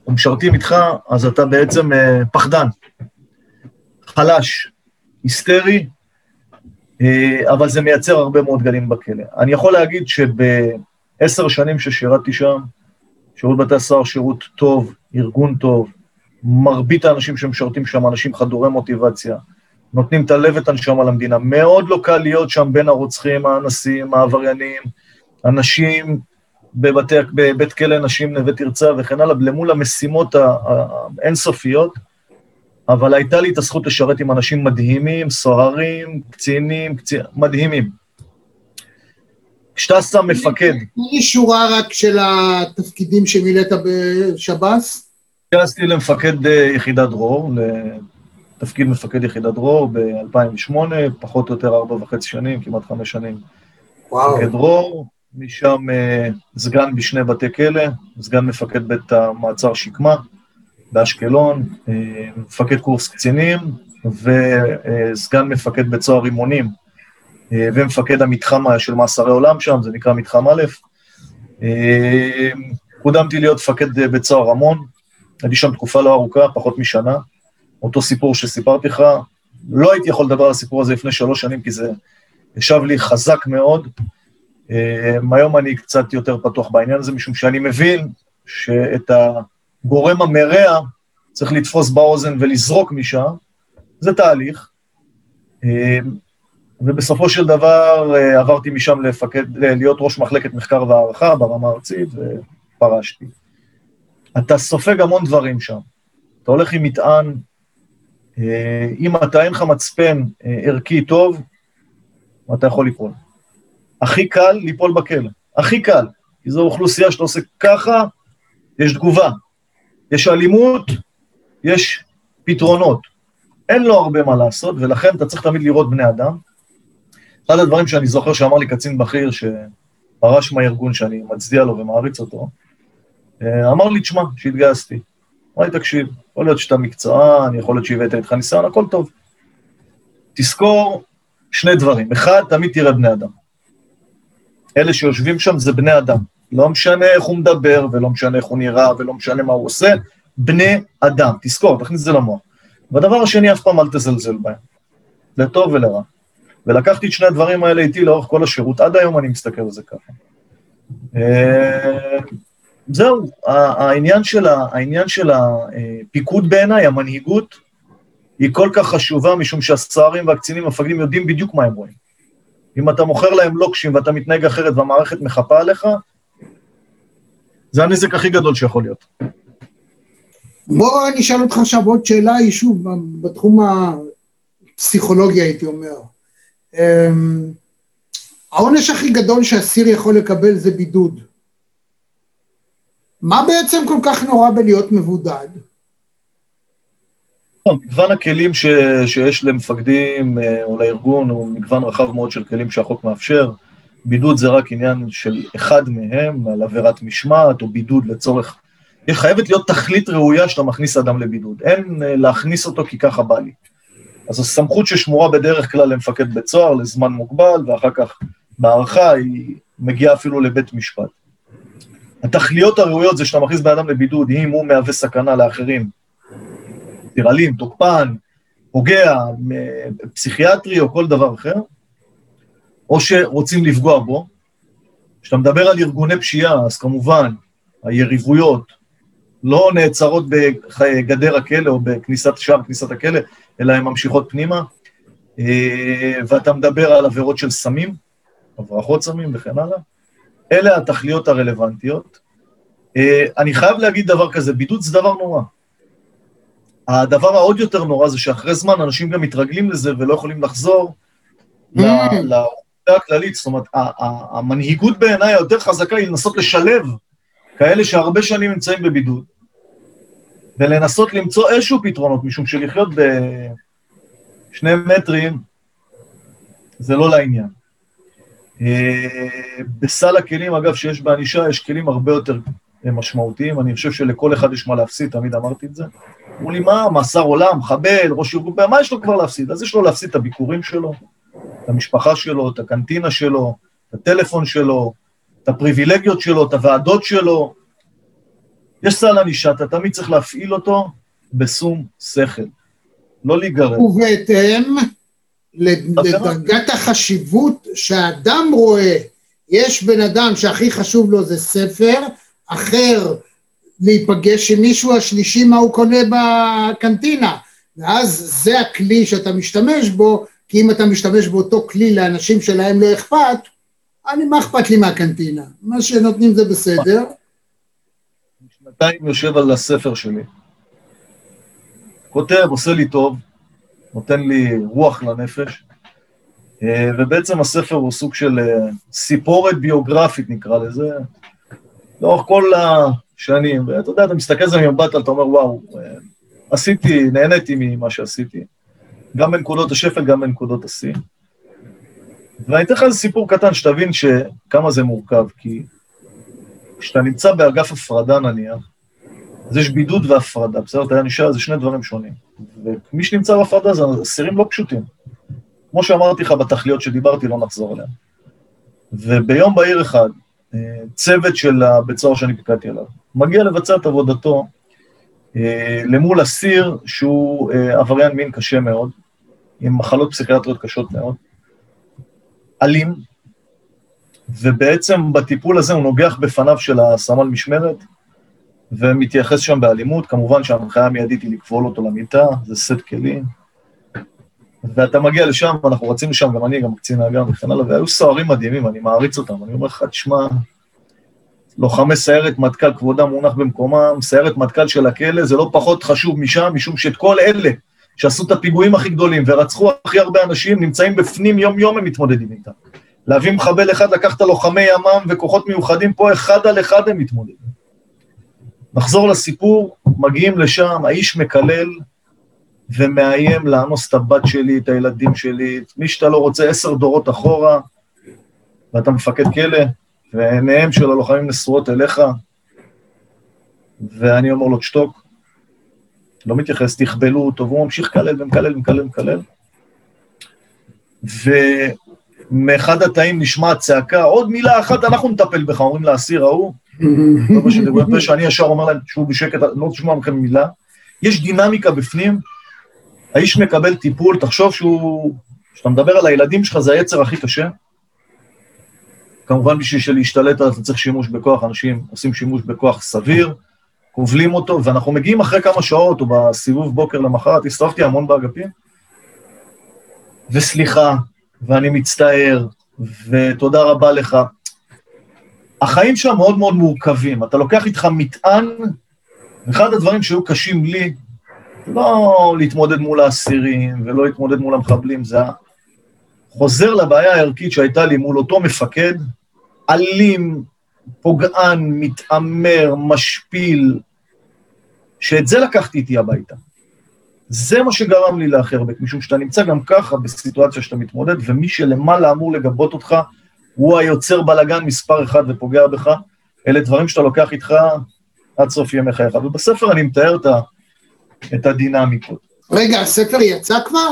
או משרתים איתך, אז אתה בעצם אה, פחדן, חלש, היסטרי, אה, אבל זה מייצר הרבה מאוד גלים בכלא. אני יכול להגיד שבעשר שנים ששירתתי שם, שירות בתי הסוהר שירות טוב, ארגון טוב, מרבית האנשים שמשרתים שם, אנשים חדורי מוטיבציה, נותנים את הלב ואת הנשמה למדינה. מאוד לא קל להיות שם בין הרוצחים, האנסים, העבריינים, אנשים בבתי, בבית כלא נשים נווה תרצה וכן הלאה, למול המשימות האינסופיות, אבל הייתה לי את הזכות לשרת עם אנשים מדהימים, סוהרים, קצינים, קצין, מדהימים. כשאתה שם מפקד... תן לי שורה רק של התפקידים שמילאת בשב"ס. גייסתי למפקד אה, יחידת דרור, לתפקיד מפקד יחידת דרור ב-2008, פחות או יותר ארבע וחצי שנים, כמעט חמש שנים. וואו. מפקד דרור, משם uh, סגן בשני בתי כלא, סגן מפקד בית המעצר שקמה באשקלון, uh, מפקד קורס קצינים וסגן uh, מפקד בית סוהר רימונים uh, ומפקד המתחם של מאסרי עולם שם, זה נקרא מתחם א'. Uh, קודמתי להיות מפקד בית סוהר רמון, הייתי שם תקופה לא ארוכה, פחות משנה. אותו סיפור שסיפרתי לך, לא הייתי יכול לדבר על הסיפור הזה לפני שלוש שנים, כי זה ישב לי חזק מאוד. אה, היום אני קצת יותר פתוח בעניין הזה, משום שאני מבין שאת הגורם המרע צריך לתפוס באוזן ולזרוק משם, זה תהליך. אה, ובסופו של דבר אה, עברתי משם לפקד, להיות ראש מחלקת מחקר והערכה ברמה הארצית, ופרשתי. אתה סופג המון דברים שם. אתה הולך עם מטען, אם אתה אין לך מצפן ערכי טוב, אתה יכול ליפול. הכי קל ליפול בכלא, הכי קל, כי זו אוכלוסייה שאתה עושה ככה, יש תגובה, יש אלימות, יש פתרונות. אין לו הרבה מה לעשות, ולכן אתה צריך תמיד לראות בני אדם. אחד הדברים שאני זוכר שאמר לי קצין בכיר, שפרש מהארגון שאני מצדיע לו ומעריץ אותו, אה, אמר לי, תשמע, שהתגייסתי. אמר לי, תקשיב, יכול להיות שאתה מקצוען, יכול להיות שהבאת איתך ניסיון, הכל טוב. תזכור שני דברים. אחד, תמיד תראה בני אדם. אלה שיושבים שם זה בני אדם. לא משנה איך הוא מדבר, ולא משנה איך הוא נראה, ולא משנה מה הוא עושה, בני אדם. תזכור, תכניס את זה למוח. והדבר השני, אף פעם אל תזלזל בהם, לטוב ולרע. ולקחתי את שני הדברים האלה איתי לאורך כל השירות, עד היום אני מסתכל על זה ככה. זהו, העניין של, העניין של הפיקוד בעיניי, המנהיגות, היא כל כך חשובה, משום שהסוהרים והקצינים המפקדים יודעים בדיוק מה הם רואים. אם אתה מוכר להם לוקשים ואתה מתנהג אחרת והמערכת מחפה עליך, זה הנזק הכי גדול שיכול להיות. בוא אני אשאל אותך עכשיו עוד שאלה, היא שוב, בתחום הפסיכולוגי הייתי אומר. אמ, העונש הכי גדול שאסיר יכול לקבל זה בידוד. מה בעצם כל כך נורא בלהיות מבודד? מגוון הכלים ש, שיש למפקדים אה, או לארגון הוא מגוון רחב מאוד של כלים שהחוק מאפשר, בידוד זה רק עניין של אחד מהם, על עבירת משמעת או בידוד לצורך... יש חייבת להיות תכלית ראויה שאתה מכניס אדם לבידוד. אין אה, להכניס אותו כי ככה בא לי. אז הסמכות ששמורה בדרך כלל למפקד בית סוהר לזמן מוגבל, ואחר כך בהערכה היא מגיעה אפילו לבית משפט. התכליות הראויות זה שאתה מכניס בן אדם לבידוד, אם הוא מהווה סכנה לאחרים, טירלים, תוקפן, פוגע, פסיכיאטרי או כל דבר אחר, או שרוצים לפגוע בו. כשאתה מדבר על ארגוני פשיעה, אז כמובן, היריבויות לא נעצרות בגדר הכלא או בכניסת שער כניסת הכלא, אלא הן ממשיכות פנימה. אה, ואתה מדבר על עבירות של סמים, הברחות סמים וכן הלאה. אלה התכליות הרלוונטיות. אה, אני חייב להגיד דבר כזה, בידוד זה דבר נורא. הדבר העוד יותר נורא זה שאחרי זמן אנשים גם מתרגלים לזה ולא יכולים לחזור mm. לאוכלוסייה הכללית. זאת אומרת, המנהיגות בעיניי היותר חזקה היא לנסות לשלב כאלה שהרבה שנים נמצאים בבידוד, ולנסות למצוא איזשהו פתרונות, משום שלחיות בשני מטרים זה לא לעניין. אה, בסל הכלים, אגב, שיש בענישה, יש כלים הרבה יותר משמעותיים, אני חושב שלכל אחד יש מה להפסיד, תמיד אמרתי את זה. אמרו לי, מה, מאסר עולם, מחבל, ראש ארגון, מה יש לו כבר להפסיד? אז יש לו להפסיד את הביקורים שלו, את המשפחה שלו, את הקנטינה שלו, את הטלפון שלו, את הפריבילגיות שלו, את הוועדות שלו. יש סל ענישה, אתה תמיד צריך להפעיל אותו בשום שכל, לא להיגרר. ובהתאם לדרגת החשיבות שהאדם רואה, יש בן אדם שהכי חשוב לו זה ספר, אחר להיפגש עם מישהו, השלישי מה הוא קונה בקנטינה, ואז זה הכלי שאתה משתמש בו, כי אם אתה משתמש באותו כלי לאנשים שלהם לא אכפת, אני, מה אכפת לי מהקנטינה? מה שנותנים זה בסדר. שנתיים יושב על הספר שלי. כותב, עושה לי טוב, נותן לי רוח לנפש, אה, ובעצם הספר הוא סוג של אה, סיפורת ביוגרפית נקרא לזה, לאורך כל השנים, ואתה יודע, אתה מסתכל על זה ממבט, אתה אומר, וואו, אה, עשיתי, נהניתי ממה שעשיתי, גם בנקודות השפל, גם בנקודות השיא. ואני אתן לך איזה סיפור קטן, שתבין כמה זה מורכב, כי כשאתה נמצא באגף הפרדה נניח, אז יש בידוד והפרדה, בסדר? אתה נשאר, זה שני דברים שונים. ומי שנמצא בהפרדה זה אסירים לא פשוטים. כמו שאמרתי לך בתכליות שדיברתי, לא נחזור עליהן. וביום בהיר אחד, אה, צוות של הבית סוהר שאני פיקדתי עליו, מגיע לבצע את עבודתו אה, למול אסיר שהוא אה, עבריין מין קשה מאוד, עם מחלות פסיכיאטריות קשות מאוד, אלים, ובעצם בטיפול הזה הוא נוגח בפניו של הסמל משמרת, ומתייחס שם באלימות, כמובן שההנחיה המיידית היא לכבול אותו למיטה, זה סט כלים. ואתה מגיע לשם, ואנחנו רצים לשם, גם אני, גם קצין האג"ם וכן הלאה, והיו סוהרים מדהימים, אני מעריץ אותם. אני אומר לך, תשמע, לוחמי סיירת מטכ"ל, כבודם מונח במקומם, סיירת מטכ"ל של הכלא, זה לא פחות חשוב משם, משום שאת כל אלה שעשו את הפיגועים הכי גדולים ורצחו הכי הרבה אנשים, נמצאים בפנים יום-יום, הם מתמודדים איתם. להביא מחבל אחד, לקחת לוחמי ימ"מ וכוחות מיוחדים פה, אחד על אחד הם מתמודדים. נחזור לסיפור, מגיעים לשם, האיש מקלל ומאיים לאנוס את הבת שלי, את הילדים שלי, את מי שאתה לא רוצה, עשר דורות אחורה, ואתה מפקד כלא, ועיניהם של הלוחמים נשואות אליך, ואני אומר לו, תשתוק, לא מתייחס, תכבלו אותו, והוא ממשיך לקלל ומקלל ומקלל ומקלל. ומאחד התאים נשמעת צעקה, עוד מילה אחת, אנחנו נטפל בך, אומרים לאסיר ההוא, (laughs) (laughs) שאני ישר אומר להם, תשמעו בשקט, לא תשמעו מכם מילה. יש דינמיקה בפנים, האיש מקבל טיפול, תחשוב שהוא, כשאתה מדבר על הילדים שלך, זה היצר הכי קשה. כמובן בשביל להשתלט אתה צריך שימוש בכוח, אנשים עושים שימוש בכוח סביר, כובלים אותו, ואנחנו מגיעים אחרי כמה שעות, או בסיבוב בוקר למחרת, הסתובבתי המון באגפים, וסליחה, ואני מצטער, ותודה רבה לך. החיים שם מאוד מאוד מורכבים, אתה לוקח איתך מטען, אחד הדברים שהיו קשים לי, לא להתמודד מול האסירים ולא להתמודד מול המחבלים, זה חוזר לבעיה הערכית שהייתה לי מול אותו מפקד, אלים, פוגען, מתעמר, משפיל, שאת זה לקחתי איתי הביתה. זה מה שגרם לי לאחר, משום שאתה נמצא גם ככה בסיטואציה שאתה מתמודד, ומי שלמעלה אמור לגבות אותך, הוא היוצר בלאגן מספר אחד ופוגע בך, אלה דברים שאתה לוקח איתך עד סוף ימי חייך. ובספר אני מתאר את, ה, את הדינמיקות. רגע, הספר יצא כבר?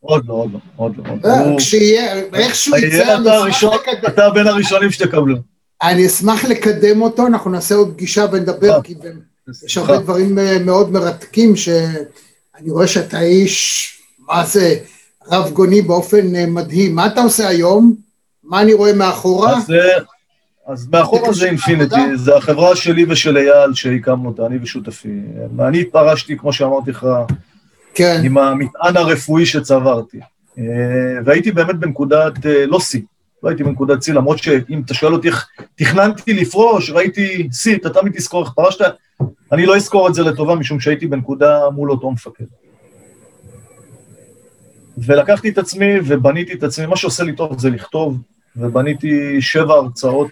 עוד לא, עוד לא, עוד לא. לא. אה, כשיהיה, איכשהו יצא, אתה בין הראשונים שתקבלו. אני אשמח לקדם אותו, אנחנו נעשה עוד פגישה ונדבר, אה, כי יש הרבה דברים אה, מאוד מרתקים, שאני רואה שאתה איש, מה זה, רב גוני באופן מדהים. מה אתה עושה היום? מה אני רואה מאחורה? אז, אה, אז מאחורה זה אינפיניטי? זה החברה שלי ושל אייל שהקמנו אותה, אני ושותפי. אני התפרשתי, כמו שאמרתי לך, כן. עם המטען הרפואי שצברתי. אה, והייתי באמת בנקודת, אה, לא שיא, לא הייתי בנקודת שיא, למרות שאם אתה שואל אותי איך תכננתי לפרוש, ראיתי שיא, אתה תמיד תזכור איך פרשת, אני לא אזכור את זה לטובה, משום שהייתי בנקודה מול אותו מפקד. ולקחתי את עצמי ובניתי את עצמי, מה שעושה לי טוב זה לכתוב, ובניתי שבע הרצאות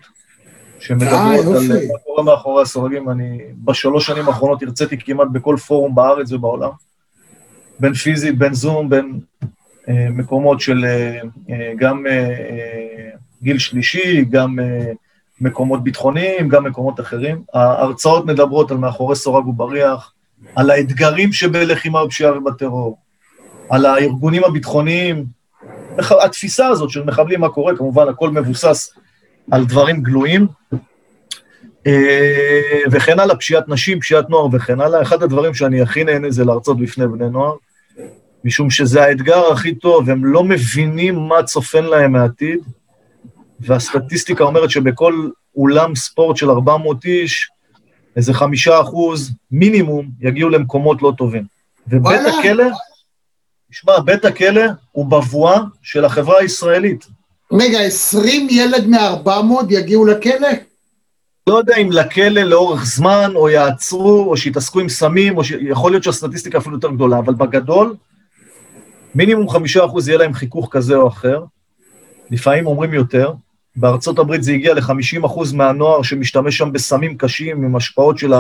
שמדברות אה, על. מה קורה מאחורי הסורגים. אני בשלוש שנים האחרונות הרציתי כמעט בכל פורום בארץ ובעולם, בין פיזית, בין זום, בין אה, מקומות של אה, אה, גם אה, אה, גיל שלישי, גם אה, מקומות ביטחוניים, גם מקומות אחרים. ההרצאות מדברות על מאחורי סורג ובריח, על האתגרים שבלחימה בפשיעה ובטרור, על הארגונים הביטחוניים, התפיסה הזאת של מחבלים, מה קורה, כמובן הכל מבוסס על דברים גלויים, אה, וכן הלאה, פשיעת נשים, פשיעת נוער וכן הלאה. אחד הדברים שאני הכי נהנה זה להרצות בפני בני נוער, משום שזה האתגר הכי טוב, הם לא מבינים מה צופן להם מהעתיד, והסטטיסטיקה אומרת שבכל אולם ספורט של 400 איש, איזה חמישה אחוז מינימום יגיעו למקומות לא טובים. ובית. הכלא, תשמע, בית הכלא הוא בבואה של החברה הישראלית. רגע, 20 ילד מ-400 יגיעו לכלא? לא יודע אם לכלא לאורך זמן, או יעצרו, או שיתעסקו עם סמים, או ש... יכול להיות שהסטטיסטיקה אפילו יותר גדולה, אבל בגדול, מינימום חמישה אחוז יהיה להם חיכוך כזה או אחר, לפעמים אומרים יותר. בארצות הברית זה הגיע ל-50 אחוז מהנוער שמשתמש שם בסמים קשים, עם השפעות של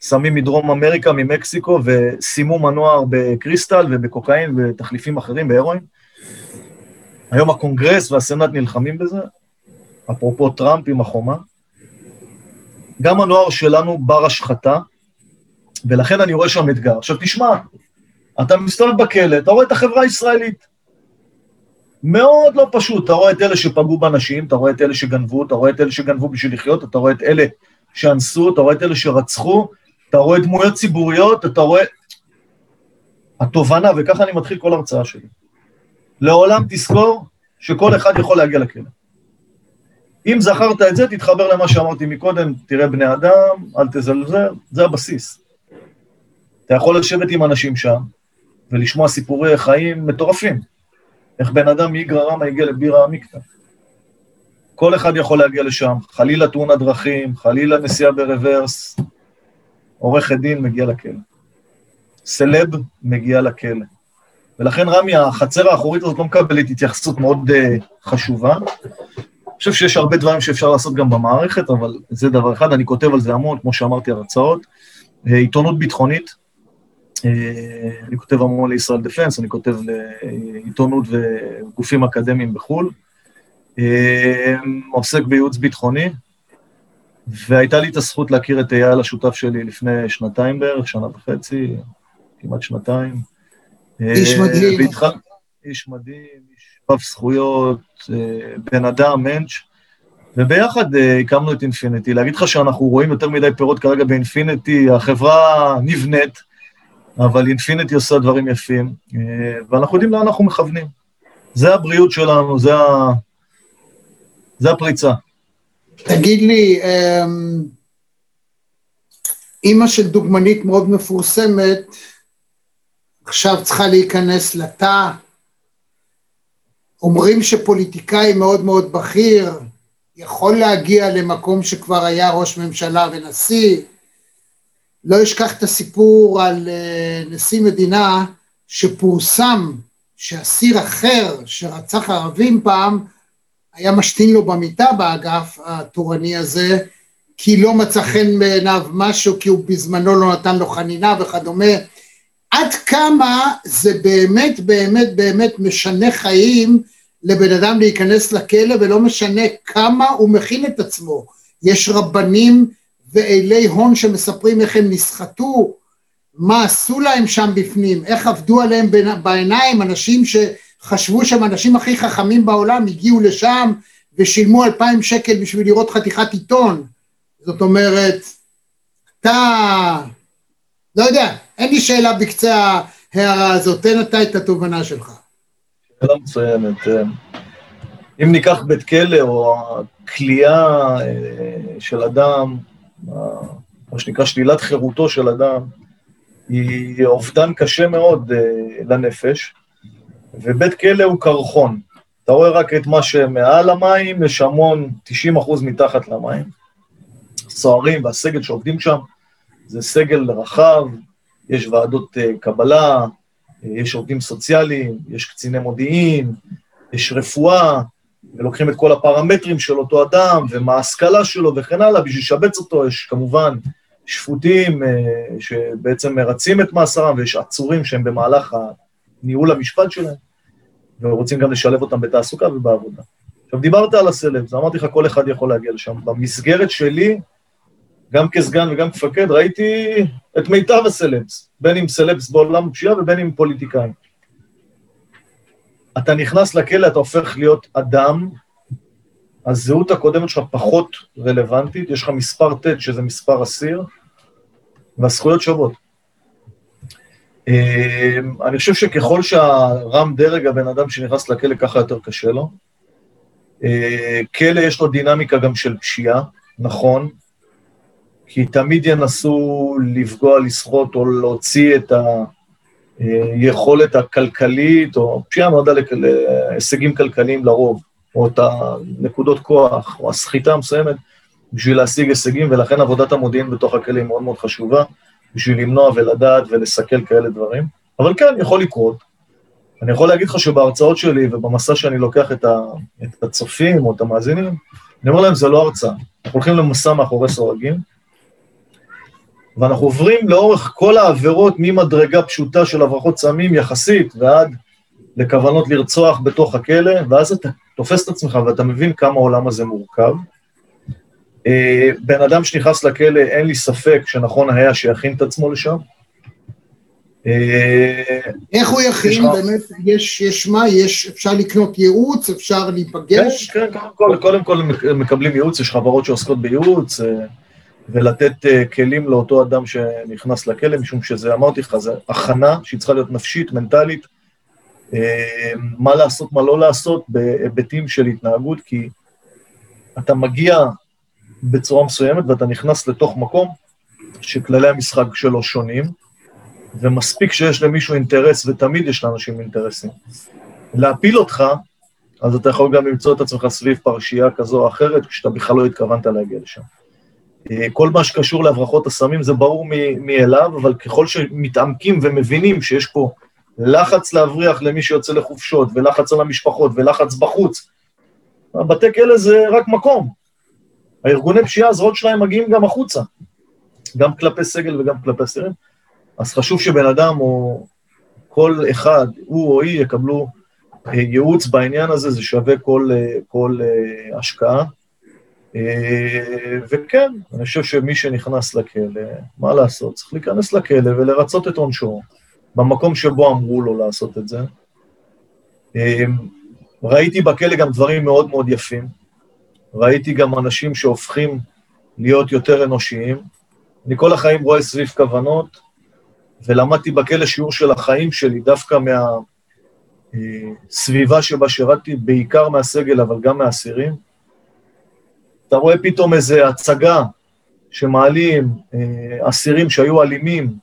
הסמים מדרום אמריקה, ממקסיקו, וסימום הנוער בקריסטל ובקוקאין ותחליפים אחרים, בהרואין. היום הקונגרס והסנאט נלחמים בזה, אפרופו טראמפ עם החומה. גם הנוער שלנו בר השחתה, ולכן אני רואה שם אתגר. עכשיו תשמע, אתה מסתובב בכלא, אתה רואה את החברה הישראלית. מאוד לא פשוט, אתה רואה את אלה שפגעו בנשים, אתה רואה את אלה שגנבו, אתה רואה את אלה שגנבו בשביל לחיות, אתה רואה את אלה שאנסו, אתה רואה את אלה שרצחו, אתה רואה דמויות ציבוריות, אתה רואה... התובנה, וככה אני מתחיל כל הרצאה שלי. לעולם תזכור שכל אחד יכול להגיע לכלא. אם זכרת את זה, תתחבר למה שאמרתי מקודם, תראה בני אדם, אל תזלזל, זה הבסיס. אתה יכול לשבת עם אנשים שם ולשמוע סיפורי חיים מטורפים. איך בן אדם מאיגרא רמא הגיע לבירה עמיקתא. כל אחד יכול להגיע לשם, חלילה תאונת דרכים, חלילה נסיעה ברוורס, עורכת דין מגיע לכלא. סלב מגיע לכלא. ולכן רמי, החצר האחורית הזאת לא מקבלת התייחסות מאוד uh, חשובה. אני חושב שיש הרבה דברים שאפשר לעשות גם במערכת, אבל זה דבר אחד, אני כותב על זה המון, כמו שאמרתי, הרצאות. Uh, עיתונות ביטחונית, אני כותב המון לישראל דפנס, אני כותב לעיתונות וגופים אקדמיים בחו"ל. Uh, עוסק בייעוץ ביטחוני, והייתה לי את הזכות להכיר את אייל השותף שלי לפני שנתיים בערך, שנה וחצי, כמעט שנתיים. איש אה, מדהים. והתחל... איש מדהים, איש רב זכויות, אה, בן אדם, מענץ', וביחד אה, הקמנו את אינפיניטי. להגיד לך שאנחנו רואים יותר מדי פירות כרגע באינפיניטי, החברה נבנית, אבל אינפיניטי עושה דברים יפים, אה, ואנחנו יודעים לאן אנחנו מכוונים. זה הבריאות שלנו, זה, ה... זה הפריצה. תגיד לי, אמ, אימא של דוגמנית מאוד מפורסמת, עכשיו צריכה להיכנס לתא. אומרים שפוליטיקאי מאוד מאוד בכיר יכול להגיע למקום שכבר היה ראש ממשלה ונשיא. לא אשכח את הסיפור על אה, נשיא מדינה שפורסם שאסיר אחר שרצח ערבים פעם, היה משתין לו במיטה באגף התורני הזה, כי לא מצא חן בעיניו משהו, כי הוא בזמנו לא נתן לו חנינה וכדומה. עד כמה זה באמת באמת באמת משנה חיים לבן אדם להיכנס לכלא, ולא משנה כמה הוא מכין את עצמו. יש רבנים ואילי הון שמספרים איך הם נסחטו, מה עשו להם שם בפנים, איך עבדו עליהם בעיניים, אנשים שחשבו שהם האנשים הכי חכמים בעולם, הגיעו לשם ושילמו אלפיים שקל בשביל לראות חתיכת עיתון. זאת אומרת, אתה, לא יודע, אין לי שאלה בקצה ההערה הזאת, תן אתה את התובנה שלך. שאלה מצוינת. אה, אם ניקח בית כלא או הכליאה אה, של אדם, מה שנקרא שלילת חירותו של אדם, היא אובדן קשה מאוד אה, לנפש, ובית כלא הוא קרחון. אתה רואה רק את מה שמעל המים, יש המון, 90 אחוז מתחת למים. הסוהרים והסגל שעובדים שם, זה סגל רחב, יש ועדות קבלה, יש עובדים סוציאליים, יש קציני מודיעין, יש רפואה, ולוקחים את כל הפרמטרים של אותו אדם, ומה ההשכלה שלו וכן הלאה, בשביל לשבץ אותו יש כמובן שפוטים אה, שבעצם מרצים את מאסרם, ויש עצורים שהם במהלך ניהול המשפט שלהם, ורוצים גם לשלב אותם בתעסוקה ובעבודה. עכשיו, דיברת על הסלבס, אמרתי לך, כל אחד יכול להגיע לשם. במסגרת שלי, גם כסגן וגם כמפקד, ראיתי את מיטב הסלבס, בין אם סלבס בעולם הפשיעה ובין אם פוליטיקאים. אתה נכנס לכלא, אתה הופך להיות אדם, הזהות הקודמת שלך פחות רלוונטית, יש לך מספר ט' שזה מספר אסיר, והזכויות שוות. אמ, אני חושב שככל שהרם דרג הבן אדם שנכנס לכלא, ככה יותר קשה לו. אה, כלא יש לו דינמיקה גם של פשיעה, נכון, כי תמיד ינסו לפגוע, לסחוט או להוציא את היכולת הכלכלית, או פשיעה נועדה להישגים כלכליים לרוב, או את הנקודות כוח, או הסחיטה המסוימת, בשביל להשיג הישגים, ולכן עבודת המודיעין בתוך הכלא היא מאוד מאוד חשובה, בשביל למנוע ולדעת ולסכל כאלה דברים. אבל כן, יכול לקרות. אני יכול להגיד לך שבהרצאות שלי ובמסע שאני לוקח את, ה, את הצופים או את המאזינים, אני אומר להם, זה לא הרצאה. אנחנו הולכים למסע מאחורי סורגים, ואנחנו עוברים לאורך כל העבירות ממדרגה פשוטה של הברחות סמים יחסית ועד לכוונות לרצוח בתוך הכלא, ואז אתה תופס את עצמך ואתה מבין כמה העולם הזה מורכב. אה, בן אדם שנכנס לכלא, אין לי ספק שנכון היה שיכין את עצמו לשם. אה, איך הוא יכין? באמת, יש, יש מה? יש, אפשר לקנות ייעוץ? אפשר להיפגש? כן, כן, קודם כל, קודם כל מקבלים ייעוץ, יש חברות שעוסקות בייעוץ. אה, ולתת uh, כלים לאותו אדם שנכנס לכלא, משום שזה, אמרתי לך, זה הכנה שהיא צריכה להיות נפשית, מנטלית, uh, מה לעשות, מה לא לעשות, בהיבטים של התנהגות, כי אתה מגיע בצורה מסוימת ואתה נכנס לתוך מקום שכללי המשחק שלו שונים, ומספיק שיש למישהו אינטרס, ותמיד יש לאנשים אינטרסים. להפיל אותך, אז אתה יכול גם למצוא את עצמך סביב פרשייה כזו או אחרת, כשאתה בכלל לא התכוונת להגיע לשם. אה, כל מה שקשור להברחות הסמים זה ברור מאליו, אבל ככל שמתעמקים ומבינים שיש פה לחץ להבריח למי שיוצא לחופשות, ולחץ על המשפחות, ולחץ בחוץ, בתי כלא זה רק מקום. הארגוני פשיעה, הזרועות שלהם מגיעים גם החוצה, גם כלפי סגל וגם כלפי אסירים. אז חשוב שבן אדם או כל אחד, הוא או היא, יקבלו אה, ייעוץ בעניין הזה, זה שווה כל, אה, כל השקעה. אה, וכן, אני חושב שמי שנכנס לכלא, מה לעשות? צריך להיכנס לכלא ולרצות את עונשו במקום שבו אמרו לו לעשות את זה. אה, ראיתי בכלא גם דברים מאוד מאוד יפים. ראיתי גם אנשים שהופכים להיות יותר אנושיים. אני כל החיים רואה סביב כוונות, ולמדתי בכלא שיעור של החיים שלי, דווקא מהסביבה אה, שבה שירתתי, בעיקר מהסגל, אבל גם מהאסירים. אתה רואה פתאום איזו הצגה שמעלים אה, אסירים שהיו אלימים,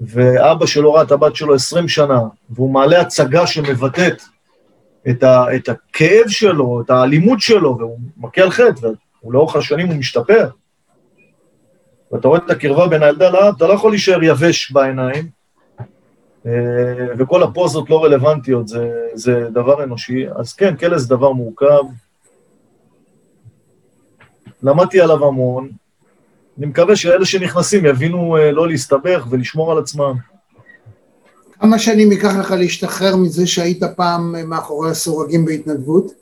ואבא שלו ראה את הבת שלו עשרים שנה, והוא מעלה הצגה שמבטאת את, ה, את הכאב שלו, את האלימות שלו, והוא מכה על חטא, ולאורך השנים הוא משתפר. ואתה רואה את הקרבה בין הילדה לאב, אתה לא יכול להישאר יבש בעיניים, אה, וכל הפוזות לא רלוונטיות, זה, זה דבר אנושי. אז כן, כלא זה דבר מורכב, למדתי עליו המון. אני מקווה שאלה שנכנסים יבינו אה, לא להסתבך ולשמור על עצמם. כמה שנים ייקח לך להשתחרר מזה שהיית פעם מאחורי הסורגים בהתנדבות?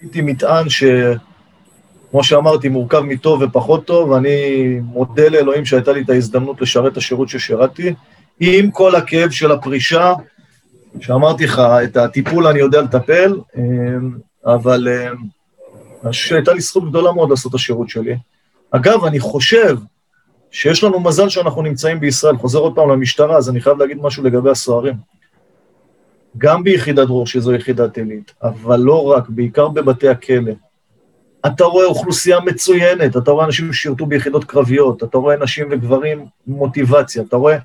הייתי מטען ש... כמו שאמרתי, מורכב מטוב ופחות טוב, ואני מודה לאלוהים שהייתה לי את ההזדמנות לשרת את השירות ששירתתי, עם כל הכאב של הפרישה, שאמרתי לך, את הטיפול אני יודע לטפל, אבל שהייתה לי זכות גדולה מאוד לעשות את השירות שלי. אגב, אני חושב שיש לנו מזל שאנחנו נמצאים בישראל. חוזר עוד פעם למשטרה, אז אני חייב להגיד משהו לגבי הסוהרים. גם ביחידת דרור, שזו יחידת עילית, אבל לא רק, בעיקר בבתי הכלא. אתה רואה אוכלוסייה מצוינת, אתה רואה אנשים ששירתו ביחידות קרביות, אתה רואה נשים וגברים מוטיבציה, אתה רואה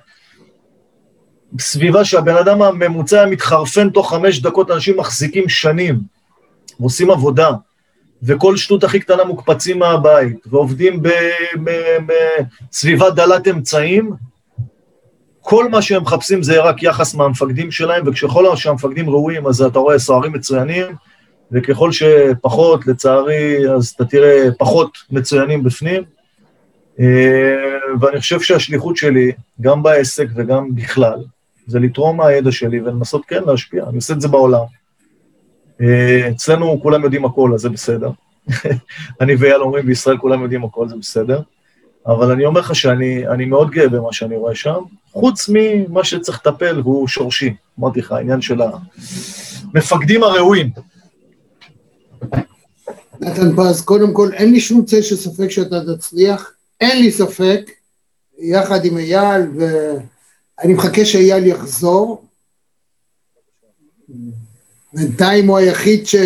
סביבה שהבן אדם הממוצע מתחרפן תוך חמש דקות, אנשים מחזיקים שנים, ועושים עבודה, וכל שטות הכי קטנה מוקפצים מהבית, ועובדים בסביבה דלת אמצעים, כל מה שהם מחפשים זה רק יחס מהמפקדים שלהם, וככל שהמפקדים ראויים, אז אתה רואה סוהרים מצוינים, וככל שפחות, לצערי, אז אתה תראה פחות מצוינים בפנים. ואני חושב שהשליחות שלי, גם בעסק וגם בכלל, זה לתרום מהידע שלי ולנסות כן להשפיע, אני עושה את זה בעולם. אצלנו כולם יודעים הכל, אז זה בסדר. (laughs) אני ואייל אומרים, בישראל כולם יודעים הכל, זה בסדר. אבל אני אומר לך שאני מאוד גאה במה שאני רואה שם, חוץ ממה שצריך לטפל, והוא שורשי. אמרתי לך, העניין של המפקדים הראויים. נתן פז, קודם כל, אין לי שום צל של ספק שאתה תצליח, אין לי ספק, יחד עם אייל, ואני מחכה שאייל יחזור. בינתיים הוא היחיד שלא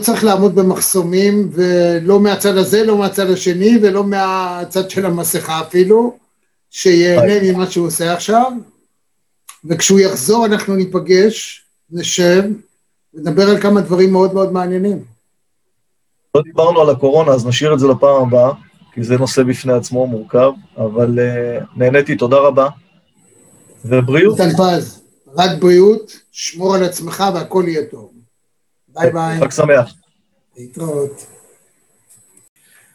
צריך לעמוד במחסומים, ולא מהצד הזה, לא מהצד השני, ולא מהצד של המסכה אפילו, שיהנה ממה שהוא עושה עכשיו, וכשהוא יחזור אנחנו ניפגש, נשב, נדבר על כמה דברים מאוד מאוד מעניינים. לא דיברנו על הקורונה, אז נשאיר את זה לפעם הבאה, כי זה נושא בפני עצמו מורכב, אבל uh, נהניתי, תודה רבה. ובריאות. נתן פז, רק בריאות, שמור על עצמך והכל יהיה טוב. ביי ביי. חג שמח. להתראות.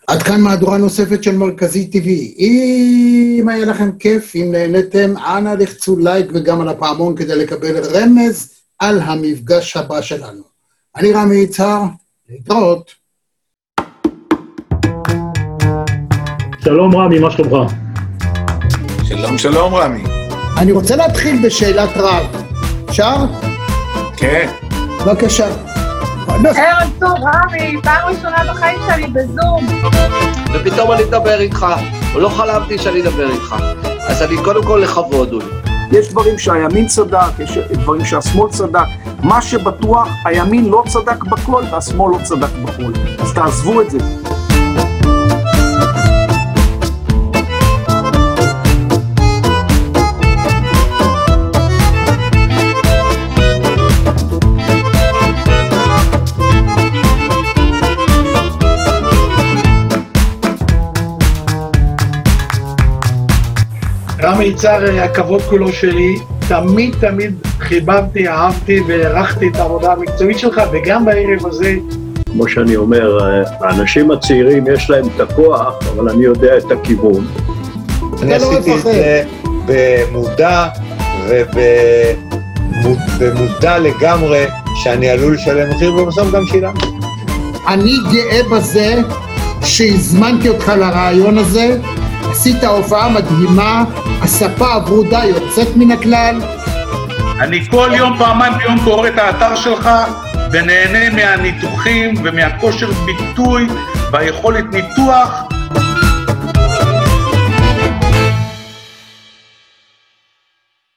עד כאן מהדורה נוספת של מרכזי TV. אם היה לכם כיף, אם נהניתם, אנא לחצו לייק וגם על הפעמון כדי לקבל רמז על המפגש הבא שלנו. אני רמי יצהר, להתראות. שלום רמי, מה שלומך? שלום, שלום רמי. אני רוצה להתחיל בשאלת רב. אפשר? כן. בבקשה. ערב טוב, רמי, פעם ראשונה בחיים שלי בזום. ופתאום אני מדבר איתך, לא חלמתי שאני אדבר איתך. אז אני קודם כל לכבוד, אולי. יש דברים שהימין צדק, יש דברים שהשמאל צדק. מה שבטוח, הימין לא צדק בכל והשמאל לא צדק בכל. אז תעזבו את זה. רמי יצהר, הכבוד כולו שלי, תמיד תמיד חיבבתי, אהבתי והערכתי את העבודה המקצועית שלך, וגם בערב הזה. כמו שאני אומר, האנשים הצעירים יש להם את הכוח, אבל אני יודע את הכיוון. אני עשיתי את זה במודע ובמודע לגמרי שאני עלול לשלם מחיר, ובסוף גם שילמתי. אני גאה בזה שהזמנתי אותך לרעיון הזה, עשית הופעה מדהימה, הספה הברודה יוצאת מן הכלל. אני כל יום, פעמיים ביום קורא את האתר שלך ונהנה מהניתוחים ומהכושר ביטוי והיכולת ניתוח